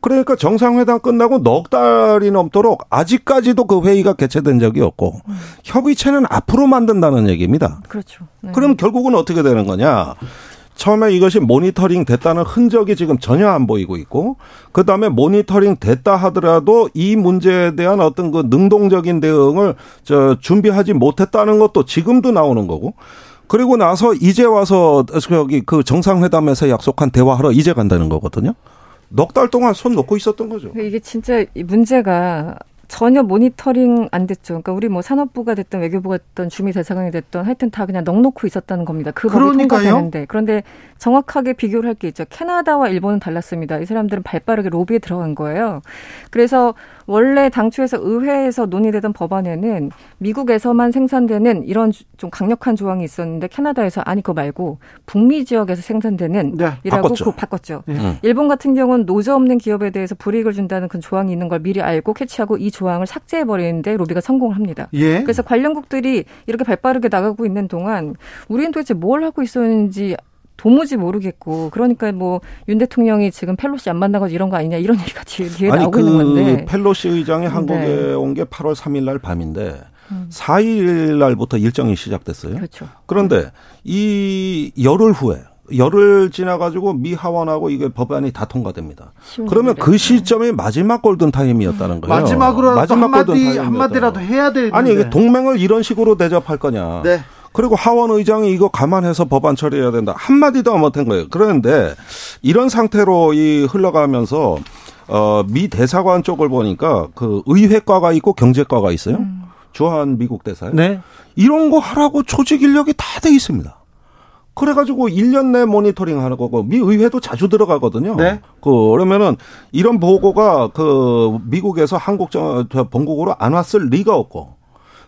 그러니까 정상회담 끝나고 넉 달이 넘도록 아직까지도 그 회의가 개최된 적이 없고 음. 협의체는 앞으로 만든다는 얘기입니다. 그렇죠. 네. 그럼 결국은 어떻게 되는 거냐? 처음에 이것이 모니터링 됐다는 흔적이 지금 전혀 안 보이고 있고 그다음에 모니터링 됐다 하더라도 이 문제에 대한 어떤 그 능동적인 대응을 저 준비하지 못했다는 것도 지금도 나오는 거고 그리고 나서 이제 와서 저기 그 정상회담에서 약속한 대화하러 이제 간다는 거거든요. 넉 달 동안 손 놓고 있었던 거죠. 이게 진짜 문제가 전혀 모니터링 안 됐죠. 그러니까 우리 뭐 산업부가 됐던 외교부가 됐던 주미 대사관이 됐던 하여튼 다 그냥 넋 놓고 있었다는 겁니다. 그 법이 통과되는데 그런데 정확하게 비교를 할 게 있죠. 캐나다와 일본은 달랐습니다. 이 사람들은 발빠르게 로비에 들어간 거예요. 그래서 원래 당초에서 의회에서 논의되던 법안에는 미국에서만 생산되는 이런 좀 강력한 조항이 있었는데 캐나다에서 아니 그거 말고 북미 지역에서 생산되는 네, 이라고 바꿨죠. 바꿨죠. 네. 일본 같은 경우는 노조 없는 기업에 대해서 불이익을 준다는 그 조항이 있는 걸 미리 알고 캐치하고 이 조항을 삭제해 버리는데 로비가 성공을 합니다. 예. 그래서 관련국들이 이렇게 발빠르게 나가고 있는 동안 우리는 도대체 뭘 하고 있었는지 도무지 모르겠고 그러니까 뭐 윤 대통령이 지금 펠로시 안 만나고 이런 거 아니냐 이런 얘기가 뒤에 아니, 나오고 그 있는 건데 펠로시 의장이 한국에 네. 온게 8월 3일 날 밤인데 음. 4일 날부터 일정이 시작됐어요. 그렇죠. 그런데 음. 이 열흘 후에 열흘 지나가지고 미 하원하고 이게 법안이 다 통과됩니다. 그러면 그 시점이 마지막 골든 타임이었다는 거예요. 마지막으로 마지막 한마디 한마디라도 해야 되는데 아니 이게 동맹을 이런 식으로 대접할 거냐? 네. 그리고 하원 의장이 이거 감안해서 법안 처리해야 된다. 한마디도 못한 거예요. 그런데 이런 상태로 이 흘러가면서 어, 미 대사관 쪽을 보니까 그 의회과가 있고 경제과가 있어요. 음. 주한 미국 대사에. 네. 이런 거 하라고 조직 인력이 다 돼 있습니다. 그래가지고 1년 내 모니터링 하는 거고 미 의회도 자주 들어가거든요. 네. 그 그러면은 이런 보고가 그 미국에서 한국 정 본국으로 안 왔을 리가 없고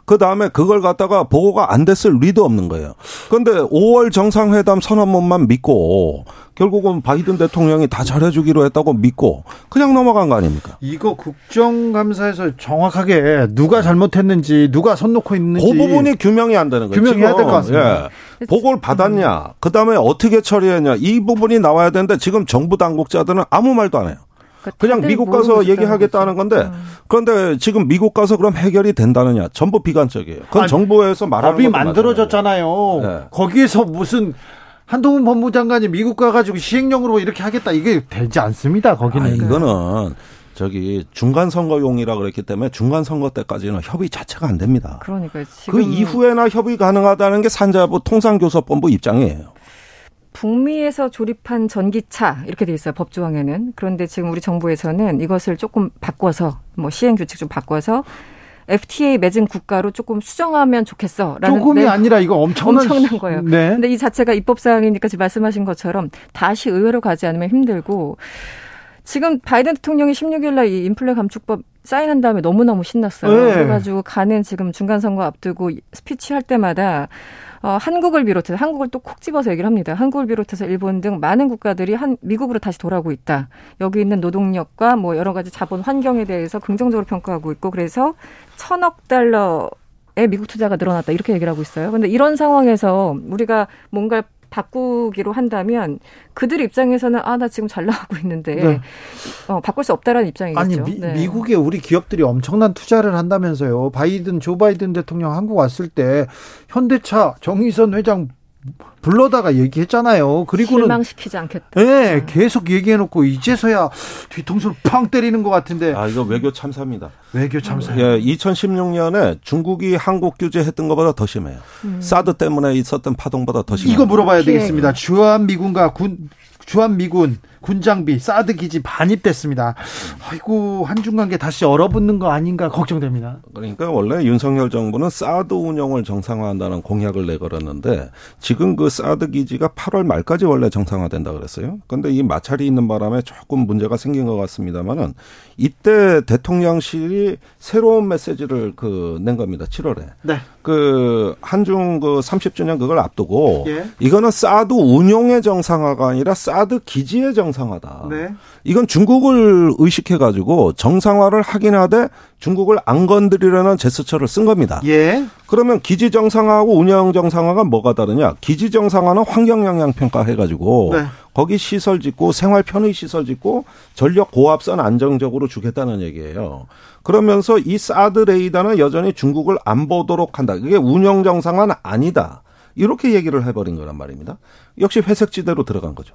그 다음에 그걸 갖다가 보고가 안 됐을 리도 없는 거예요. 그런데 5월 정상회담 선언문만 믿고 결국은 바이든 대통령이 다 잘해주기로 했다고 믿고 그냥 넘어간 거 아닙니까? 이거 국정감사에서 정확하게 누가 잘못했는지 누가 손 놓고 있는지 그 부분이 규명이 안 되는 거예요. 규명해야 될 것 같습니다. 예. 보고를 받았냐, 그 다음에 어떻게 처리했냐 이 부분이 나와야 되는데 지금 정부 당국자들은 아무 말도 안 해요. 그러니까 그냥 미국 가서 얘기하겠다는 건데 음. 그런데 지금 미국 가서 그럼 해결이 된다느냐 전부 비관적이에요. 그건 아니, 정부에서 말하는 법이 만들어졌잖아요. 네. 거기에서 무슨 한동훈 법무장관이 미국 가가지고 시행령으로 이렇게 하겠다 이게 되지 않습니다. 거기는 아, 이거는 저기 중간 선거용이라 그랬기 때문에 중간 선거 때까지는 협의 자체가 안 됩니다. 그러니까 그 이후에나 협의 가능하다는 게 산자부 통상교섭본부 입장이에요. 북미에서 조립한 전기차 이렇게 돼 있어요 법조항에는 그런데 지금 우리 정부에서는 이것을 조금 바꿔서 뭐 시행 규칙 좀 바꿔서 FTA 맺은 국가로 조금 수정하면 좋겠어라는 조금이 네. 아니라 이거 엄청난 엄청난 거예요. 네. 근데 이 자체가 입법 사항이니까 지금 말씀하신 것처럼 다시 의회로 가지 않으면 힘들고 지금 바이든 대통령이 16일 날 이 인플레 감축법 사인한 다음에 너무너무 신났어요. 네. 그래가지고 가는 지금 중간 선거 앞두고 스피치 할 때마다 어, 한국을 비롯해서 한국을 또 콕 집어서 얘기를 합니다. 한국을 비롯해서 일본 등 많은 국가들이 한 미국으로 다시 돌아오고 있다. 여기 있는 노동력과 뭐 여러 가지 자본 환경에 대해서 긍정적으로 평가하고 있고 그래서 천억 달러의 미국 투자가 늘어났다 이렇게 얘기를 하고 있어요. 근데 이런 상황에서 우리가 뭔가 바꾸기로 한다면 그들 입장에서는 아 나 지금 잘 나가고 있는데 네. 어, 바꿀 수 없다라는 입장이겠죠. 아니 미, 네. 미국에 우리 기업들이 엄청난 투자를 한다면서요. 바이든 조 바이든 대통령 한국 왔을 때 현대차 정의선 회장 불러다가 얘기했잖아요. 그리고는 실망시키지 않겠다. 네, 계속 얘기해놓고 이제서야 뒤통수를 팡 때리는 것 같은데. 아 이거 외교 참사입니다. 외교 참사. 예, 2016년에 중국이 한국 규제했던 것보다 더 심해요. 음. 사드 때문에 있었던 파동보다 더 심해요. 이거 물어봐야 되겠습니다. 주한 미군과 군 주한 미군 군장비 사드 기지 반입됐습니다. 아이고 한중 관계 다시 얼어붙는 거 아닌가 걱정됩니다. 그러니까 원래 윤석열 정부는 사드 운영을 정상화한다는 공약을 내걸었는데 지금 그 사드 기지가 8월 말까지 원래 정상화된다 그랬어요. 그런데 이 마찰이 있는 바람에 조금 문제가 생긴 것 같습니다만은 이때 대통령실이 새로운 메시지를 그 낸 겁니다. 7월에. 네. 그 한중 그 30주년 그걸 앞두고 예. 이거는 사드 운용의 정상화가 아니라 사드 기지의 정 상화다. 네. 이건 중국을 의식해 가지고 정상화를 하긴 하되 중국을 안 건드리려는 제스처를 쓴 겁니다. 예. 그러면 기지 정상화하고 운영 정상화가 뭐가 다르냐? 기지 정상화는 환경 영향 평가 해 가지고 네. 거기 시설 짓고 생활 편의 시설 짓고 전력 고압선 안정적으로 주겠다는 얘기예요. 그러면서 이 사드 레이더는 여전히 중국을 안 보도록 한다. 그게 운영 정상은 아니다. 이렇게 얘기를 해버린 거란 말입니다. 역시 회색지대로 들어간 거죠.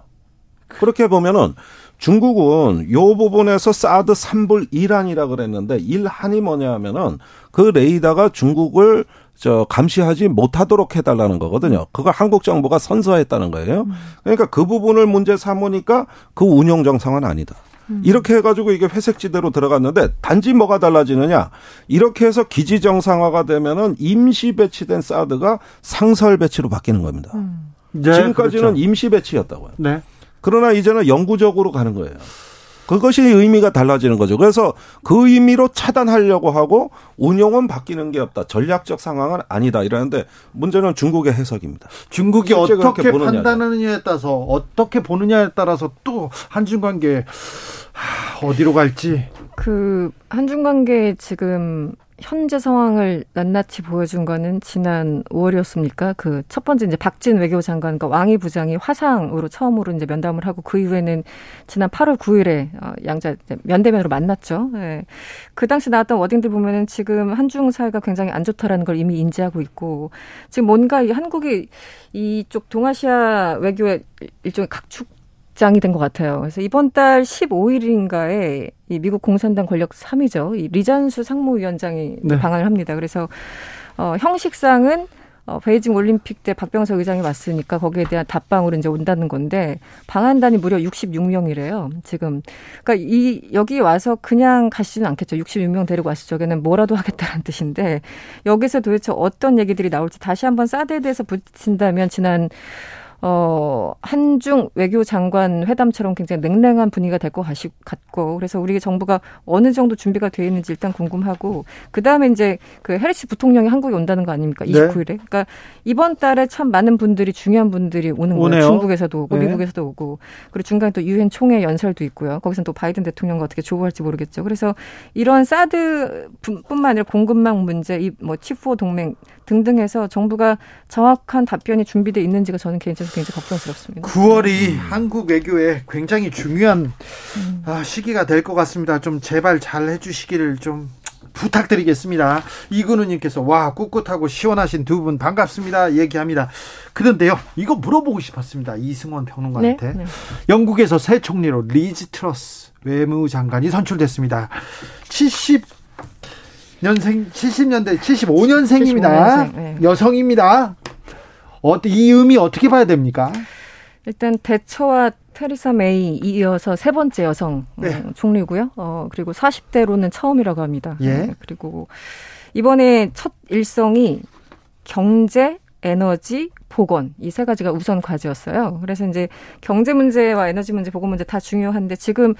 그렇게 보면은 중국은 요 부분에서 사드 3불 1한이라 그랬는데 1한이 뭐냐 하면은 그 레이더가 중국을 저 감시하지 못하도록 해달라는 거거든요. 그걸 한국 정부가 선서했다는 거예요. 그러니까 그 부분을 문제 삼으니까 그 운영 정상은 아니다. 이렇게 해가지고 이게 회색지대로 들어갔는데 단지 뭐가 달라지느냐 이렇게 해서 기지 정상화가 되면은 임시 배치된 사드가 상설 배치로 바뀌는 겁니다. 음. 네, 지금까지는 그렇죠. 임시 배치였다고요. 네. 그러나 이제는 영구적으로 가는 거예요. 그것이 의미가 달라지는 거죠. 그래서 그 의미로 차단하려고 하고 운용은 바뀌는 게 없다. 전략적 상황은 아니다. 이러는데 문제는 중국의 해석입니다. 중국이 어떻게 판단하느냐에 따라서 어떻게 보느냐에 따라서 또 한중 관계 어디로 갈지. 그 한중 관계 지금 현재 상황을 낱낱이 보여준 거는 지난 5월이었습니까? 그 첫 번째 이제 박진 외교부 장관과 왕이 부장이 화상으로 처음으로 이제 면담을 하고 그 이후에는 지난 8월 9일에 어, 양자 면대면으로 만났죠. 예. 그 당시 나왔던 워딩들 보면은 지금 한중 사이가 굉장히 안 좋다라는 걸 이미 인지하고 있고 지금 뭔가 이 한국이 이쪽 동아시아 외교의 일종의 각축 장이 된 것 같아요. 그래서 이번 달 15일인가에 이 미국 공산당 권력 3위죠. 이 리잔수 상무위원장이 네. 방한을 합니다. 그래서 어 형식상은 어, 베이징 올림픽 때 박병석 의장이 왔으니까 거기에 대한 답방으로 이제 온다는 건데 방한단이 무려 66명이래요. 지금 그러니까 이 여기 와서 그냥 가시지는 않겠죠. 66명 데리고 왔을 적에는 뭐라도 하겠다는 뜻인데 여기서 도대체 어떤 얘기들이 나올지 다시 한번 사드에 대해서 붙인다면 지난 어, 한중 외교장관 회담처럼 굉장히 냉랭한 분위기가 될 것 같고, 그래서 우리 정부가 어느 정도 준비가 되어 있는지 일단 궁금하고, 그 다음에 이제 그 해리스 부통령이 한국에 온다는 거 아닙니까? 29일에. 네. 그러니까 이번 달에 참 많은 분들이, 중요한 분들이 오는 거예요. 중국에서도 오고, 네. 미국에서도 오고, 그리고 중간에 또 유엔 총회 연설도 있고요. 거기서는 또 바이든 대통령과 어떻게 조우할지 모르겠죠. 그래서 이런 사드 뿐만 아니라 공급망 문제, 이 뭐 치포 동맹 등등 해서 정부가 정확한 답변이 준비돼 있는지가 저는 개인적으로 굉장히 걱정스럽습니다. 9월이 음. 한국 외교에 굉장히 중요한 음. 시기가 될 것 같습니다. 좀 제발 잘 해주시기를 좀 부탁드리겠습니다. 이근우님께서 와 꿋꿋하고 시원하신 두 분 반갑습니다. 얘기합니다. 그런데요, 이거 물어보고 싶었습니다. 이승원 평론가한테 네? 네. 영국에서 새 총리로 리즈 트러스 외무장관이 선출됐습니다. 70 년생 70년대 75년생입니다. 75년생, 네. 여성입니다. 어, 이 의미 어떻게 봐야 됩니까? 일단 대처와 테리사 메이 이어서 세 번째 여성 어, 네. 총리고요. 어, 그리고 40대로는 처음이라고 합니다. 예. 네, 그리고 이번에 첫 일성이 경제, 에너지, 보건 이 세 가지가 우선 과제였어요. 그래서 이제 경제 문제와 에너지 문제, 보건 문제 다 중요한데 지금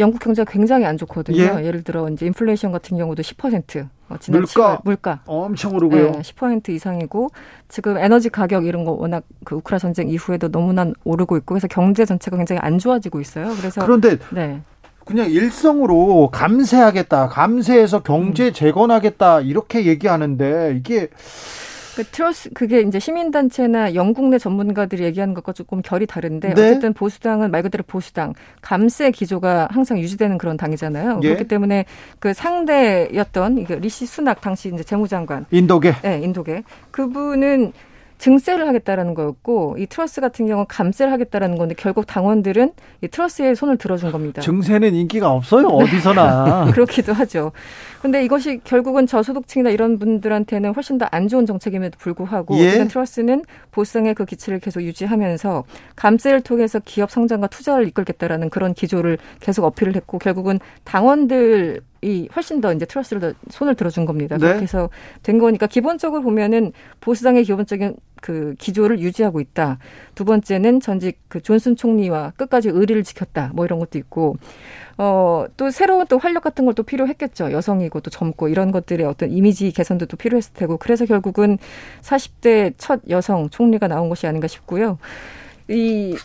영국 경제가 굉장히 안 좋거든요. 예. 를 들어 이제 인플레이션 같은 경우도 10%. 어, 지난 물가 7월, 물가 엄청 오르고요. 네, 10% 이상이고 지금 에너지 가격 이런 거 워낙 그 우크라 전쟁 이후에도 너무나 오르고 있고 그래서 경제 전체가 굉장히 안 좋아지고 있어요. 그래서 그런데 네. 그냥 일성으로 감세하겠다, 감세해서 경제 음. 재건하겠다 이렇게 얘기하는데 이게 그 트러스 그게 이제 시민단체나 영국 내 전문가들이 얘기하는 것과 조금 결이 다른데 네. 어쨌든 보수당은 말 그대로 보수당 감세 기조가 항상 유지되는 그런 당이잖아요. 예. 그렇기 때문에 그 상대였던 리시 수낙 당시 이제 재무장관 인도계 네 인도계 그분은 증세를 하겠다라는 거였고 이 트러스 같은 경우는 감세를 하겠다라는 건데 결국 당원들은 이 트러스에 손을 들어준 겁니다. 증세는 인기가 없어요 어디서나 그렇기도 하죠. 근데 이것이 결국은 저소득층이나 이런 분들한테는 훨씬 더 안 좋은 정책임에도 불구하고 예. 어쨌든 트러스는 보상의 그 기치를 계속 유지하면서 감세를 통해서 기업 성장과 투자를 이끌겠다라는 그런 기조를 계속 어필을 했고 결국은 당원들 이 훨씬 더 이제 트러스를 더 손을 들어준 겁니다. 네. 그렇게 해서 된 거니까 기본적으로 보면은 보수당의 기본적인 그 기조를 유지하고 있다. 두 번째는 전직 그 존슨 총리와 끝까지 의리를 지켰다. 뭐 이런 것도 있고 어, 또 새로운 또 활력 같은 것도 필요했겠죠. 여성이고 또 젊고 이런 것들의 어떤 이미지 개선도 또 필요했을 테고. 그래서 결국은 40대 첫 여성 총리가 나온 것이 아닌가 싶고요. 이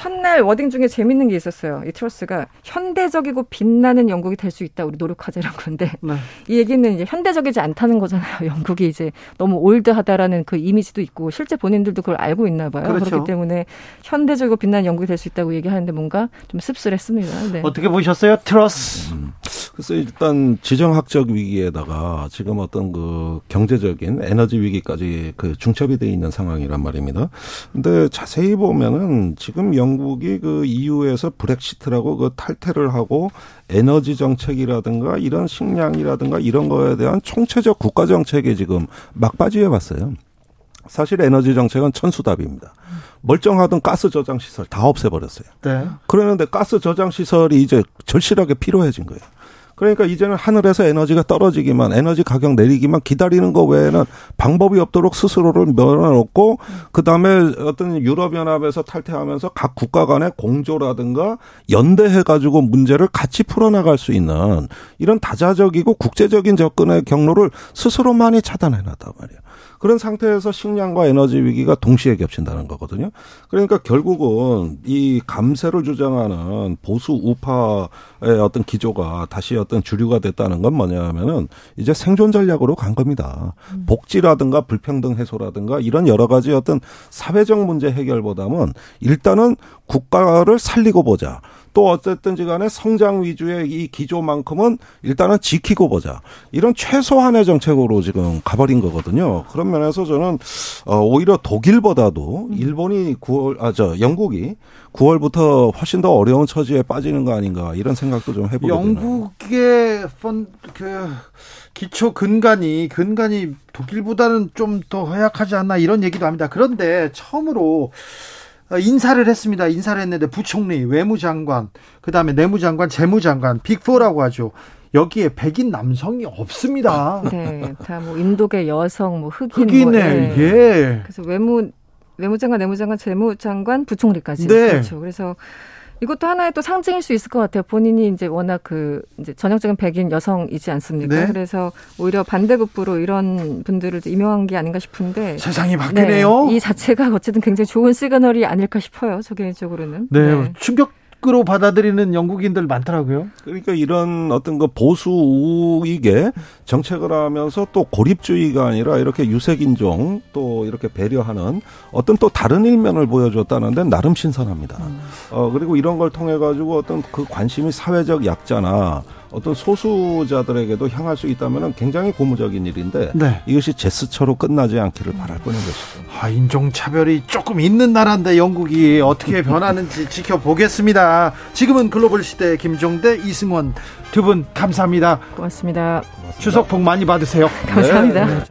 첫날 워딩 중에 재밌는 게 있었어요. 이 트러스가 현대적이고 빛나는 영국이 될 수 있다. 우리 노력하자는 건데 네. 이 얘기는 이제 현대적이지 않다는 거잖아요. 영국이 이제 너무 올드하다라는 그 이미지도 있고 실제 본인들도 그걸 알고 있나 봐요. 그렇죠. 그렇기 때문에 현대적이고 빛나는 영국이 될 수 있다고 얘기하는데 뭔가 좀 씁쓸했습니다. 네. 어떻게 보셨어요, 트러스? 음, 그래서 일단 지정학적 위기에다가 지금 어떤 그 경제적인 에너지 위기까지 그 중첩이 돼 있는 상황이란 말입니다. 근데 자세히 보면은 지금 영 영국이 그 EU에서 브렉시트라고 그 탈퇴를 하고 에너지 정책이라든가 이런 식량이라든가 이런 거에 대한 총체적 국가 정책에 지금 막바지에 왔어요. 사실 에너지 정책은 천수답입니다. 멀쩡하던 가스 저장 시설 다 없애버렸어요. 네. 그러는데 가스 저장 시설이 이제 절실하게 필요해진 거예요. 그러니까 이제는 하늘에서 에너지가 떨어지기만 에너지 가격 내리기만 기다리는 거 외에는 방법이 없도록 스스로를 밀어놓고 그다음에 어떤 유럽연합에서 탈퇴하면서 각 국가 간의 공조라든가 연대해 가지고 문제를 같이 풀어나갈 수 있는 이런 다자적이고 국제적인 접근의 경로를 스스로 많이 차단해 놨단 말이에요. 그런 상태에서 식량과 에너지 위기가 동시에 겹친다는 거거든요. 그러니까 결국은 이 감세를 주장하는 보수 우파의 어떤 기조가 다시 어떤 주류가 됐다는 건 뭐냐면은 이제 생존 전략으로 간 겁니다. 음. 복지라든가 불평등 해소라든가 이런 여러 가지 어떤 사회적 문제 해결보다는 일단은 국가를 살리고 보자. 또 어쨌든지 간에 성장 위주의 이 기조만큼은 일단은 지키고 보자. 이런 최소한의 정책으로 지금 가버린 거거든요. 그런 면에서 저는 어 오히려 독일보다도 일본이 9월 아 저 영국이 9월부터 훨씬 더 어려운 처지에 빠지는 거 아닌가 이런 생각도 좀 해보게. 영국의 펀 그 기초 근간이 근간이 독일보다는 좀 더 허약하지 않나 이런 얘기도 합니다. 그런데 처음으로 어, 인사를 했습니다. 인사를 했는데 부총리, 외무장관, 그 다음에 내무장관, 재무장관, 빅4라고 하죠. 여기에 백인 남성이 없습니다. 네, 다 뭐 인도계 여성, 뭐 흑인, 흑인의 뭐, 예. 그래서 외무 외무장관, 내무장관, 재무장관, 부총리까지. 네. 그렇죠. 그래서 이것도 하나의 또 상징일 수 있을 것 같아요. 본인이 이제 워낙 그 이제 전형적인 백인 여성이지 않습니까? 네. 그래서 오히려 반대급부로 이런 분들을 임명한 게 아닌가 싶은데 세상이 바뀌네요. 네. 이 자체가 어쨌든 굉장히 좋은 시그널이 아닐까 싶어요. 저 개인적으로는. 네. 네. 충격 으로 받아들이는 영국인들 많더라고요. 그러니까 이런 어떤 그 보수 우익의 정책을 하면서 또 고립주의가 아니라 이렇게 유색인종 또 이렇게 배려하는 어떤 또 다른 일면을 보여줬다는 데 나름 신선합니다. 음. 어 그리고 이런 걸 통해 가지고 어떤 그 관심이 사회적 약자나 어떤 소수자들에게도 향할 수 있다면 굉장히 고무적인 일인데 네. 이것이 제스처로 끝나지 않기를 바랄 뿐인 것이죠. 아, 인종차별이 조금 있는 나라인데 영국이 어떻게 변하는지 지켜보겠습니다. 지금은 글로벌 시대 김종대 이승원 두 분 감사합니다. 고맙습니다. 고맙습니다. 추석 복 많이 받으세요. 감사합니다. 네.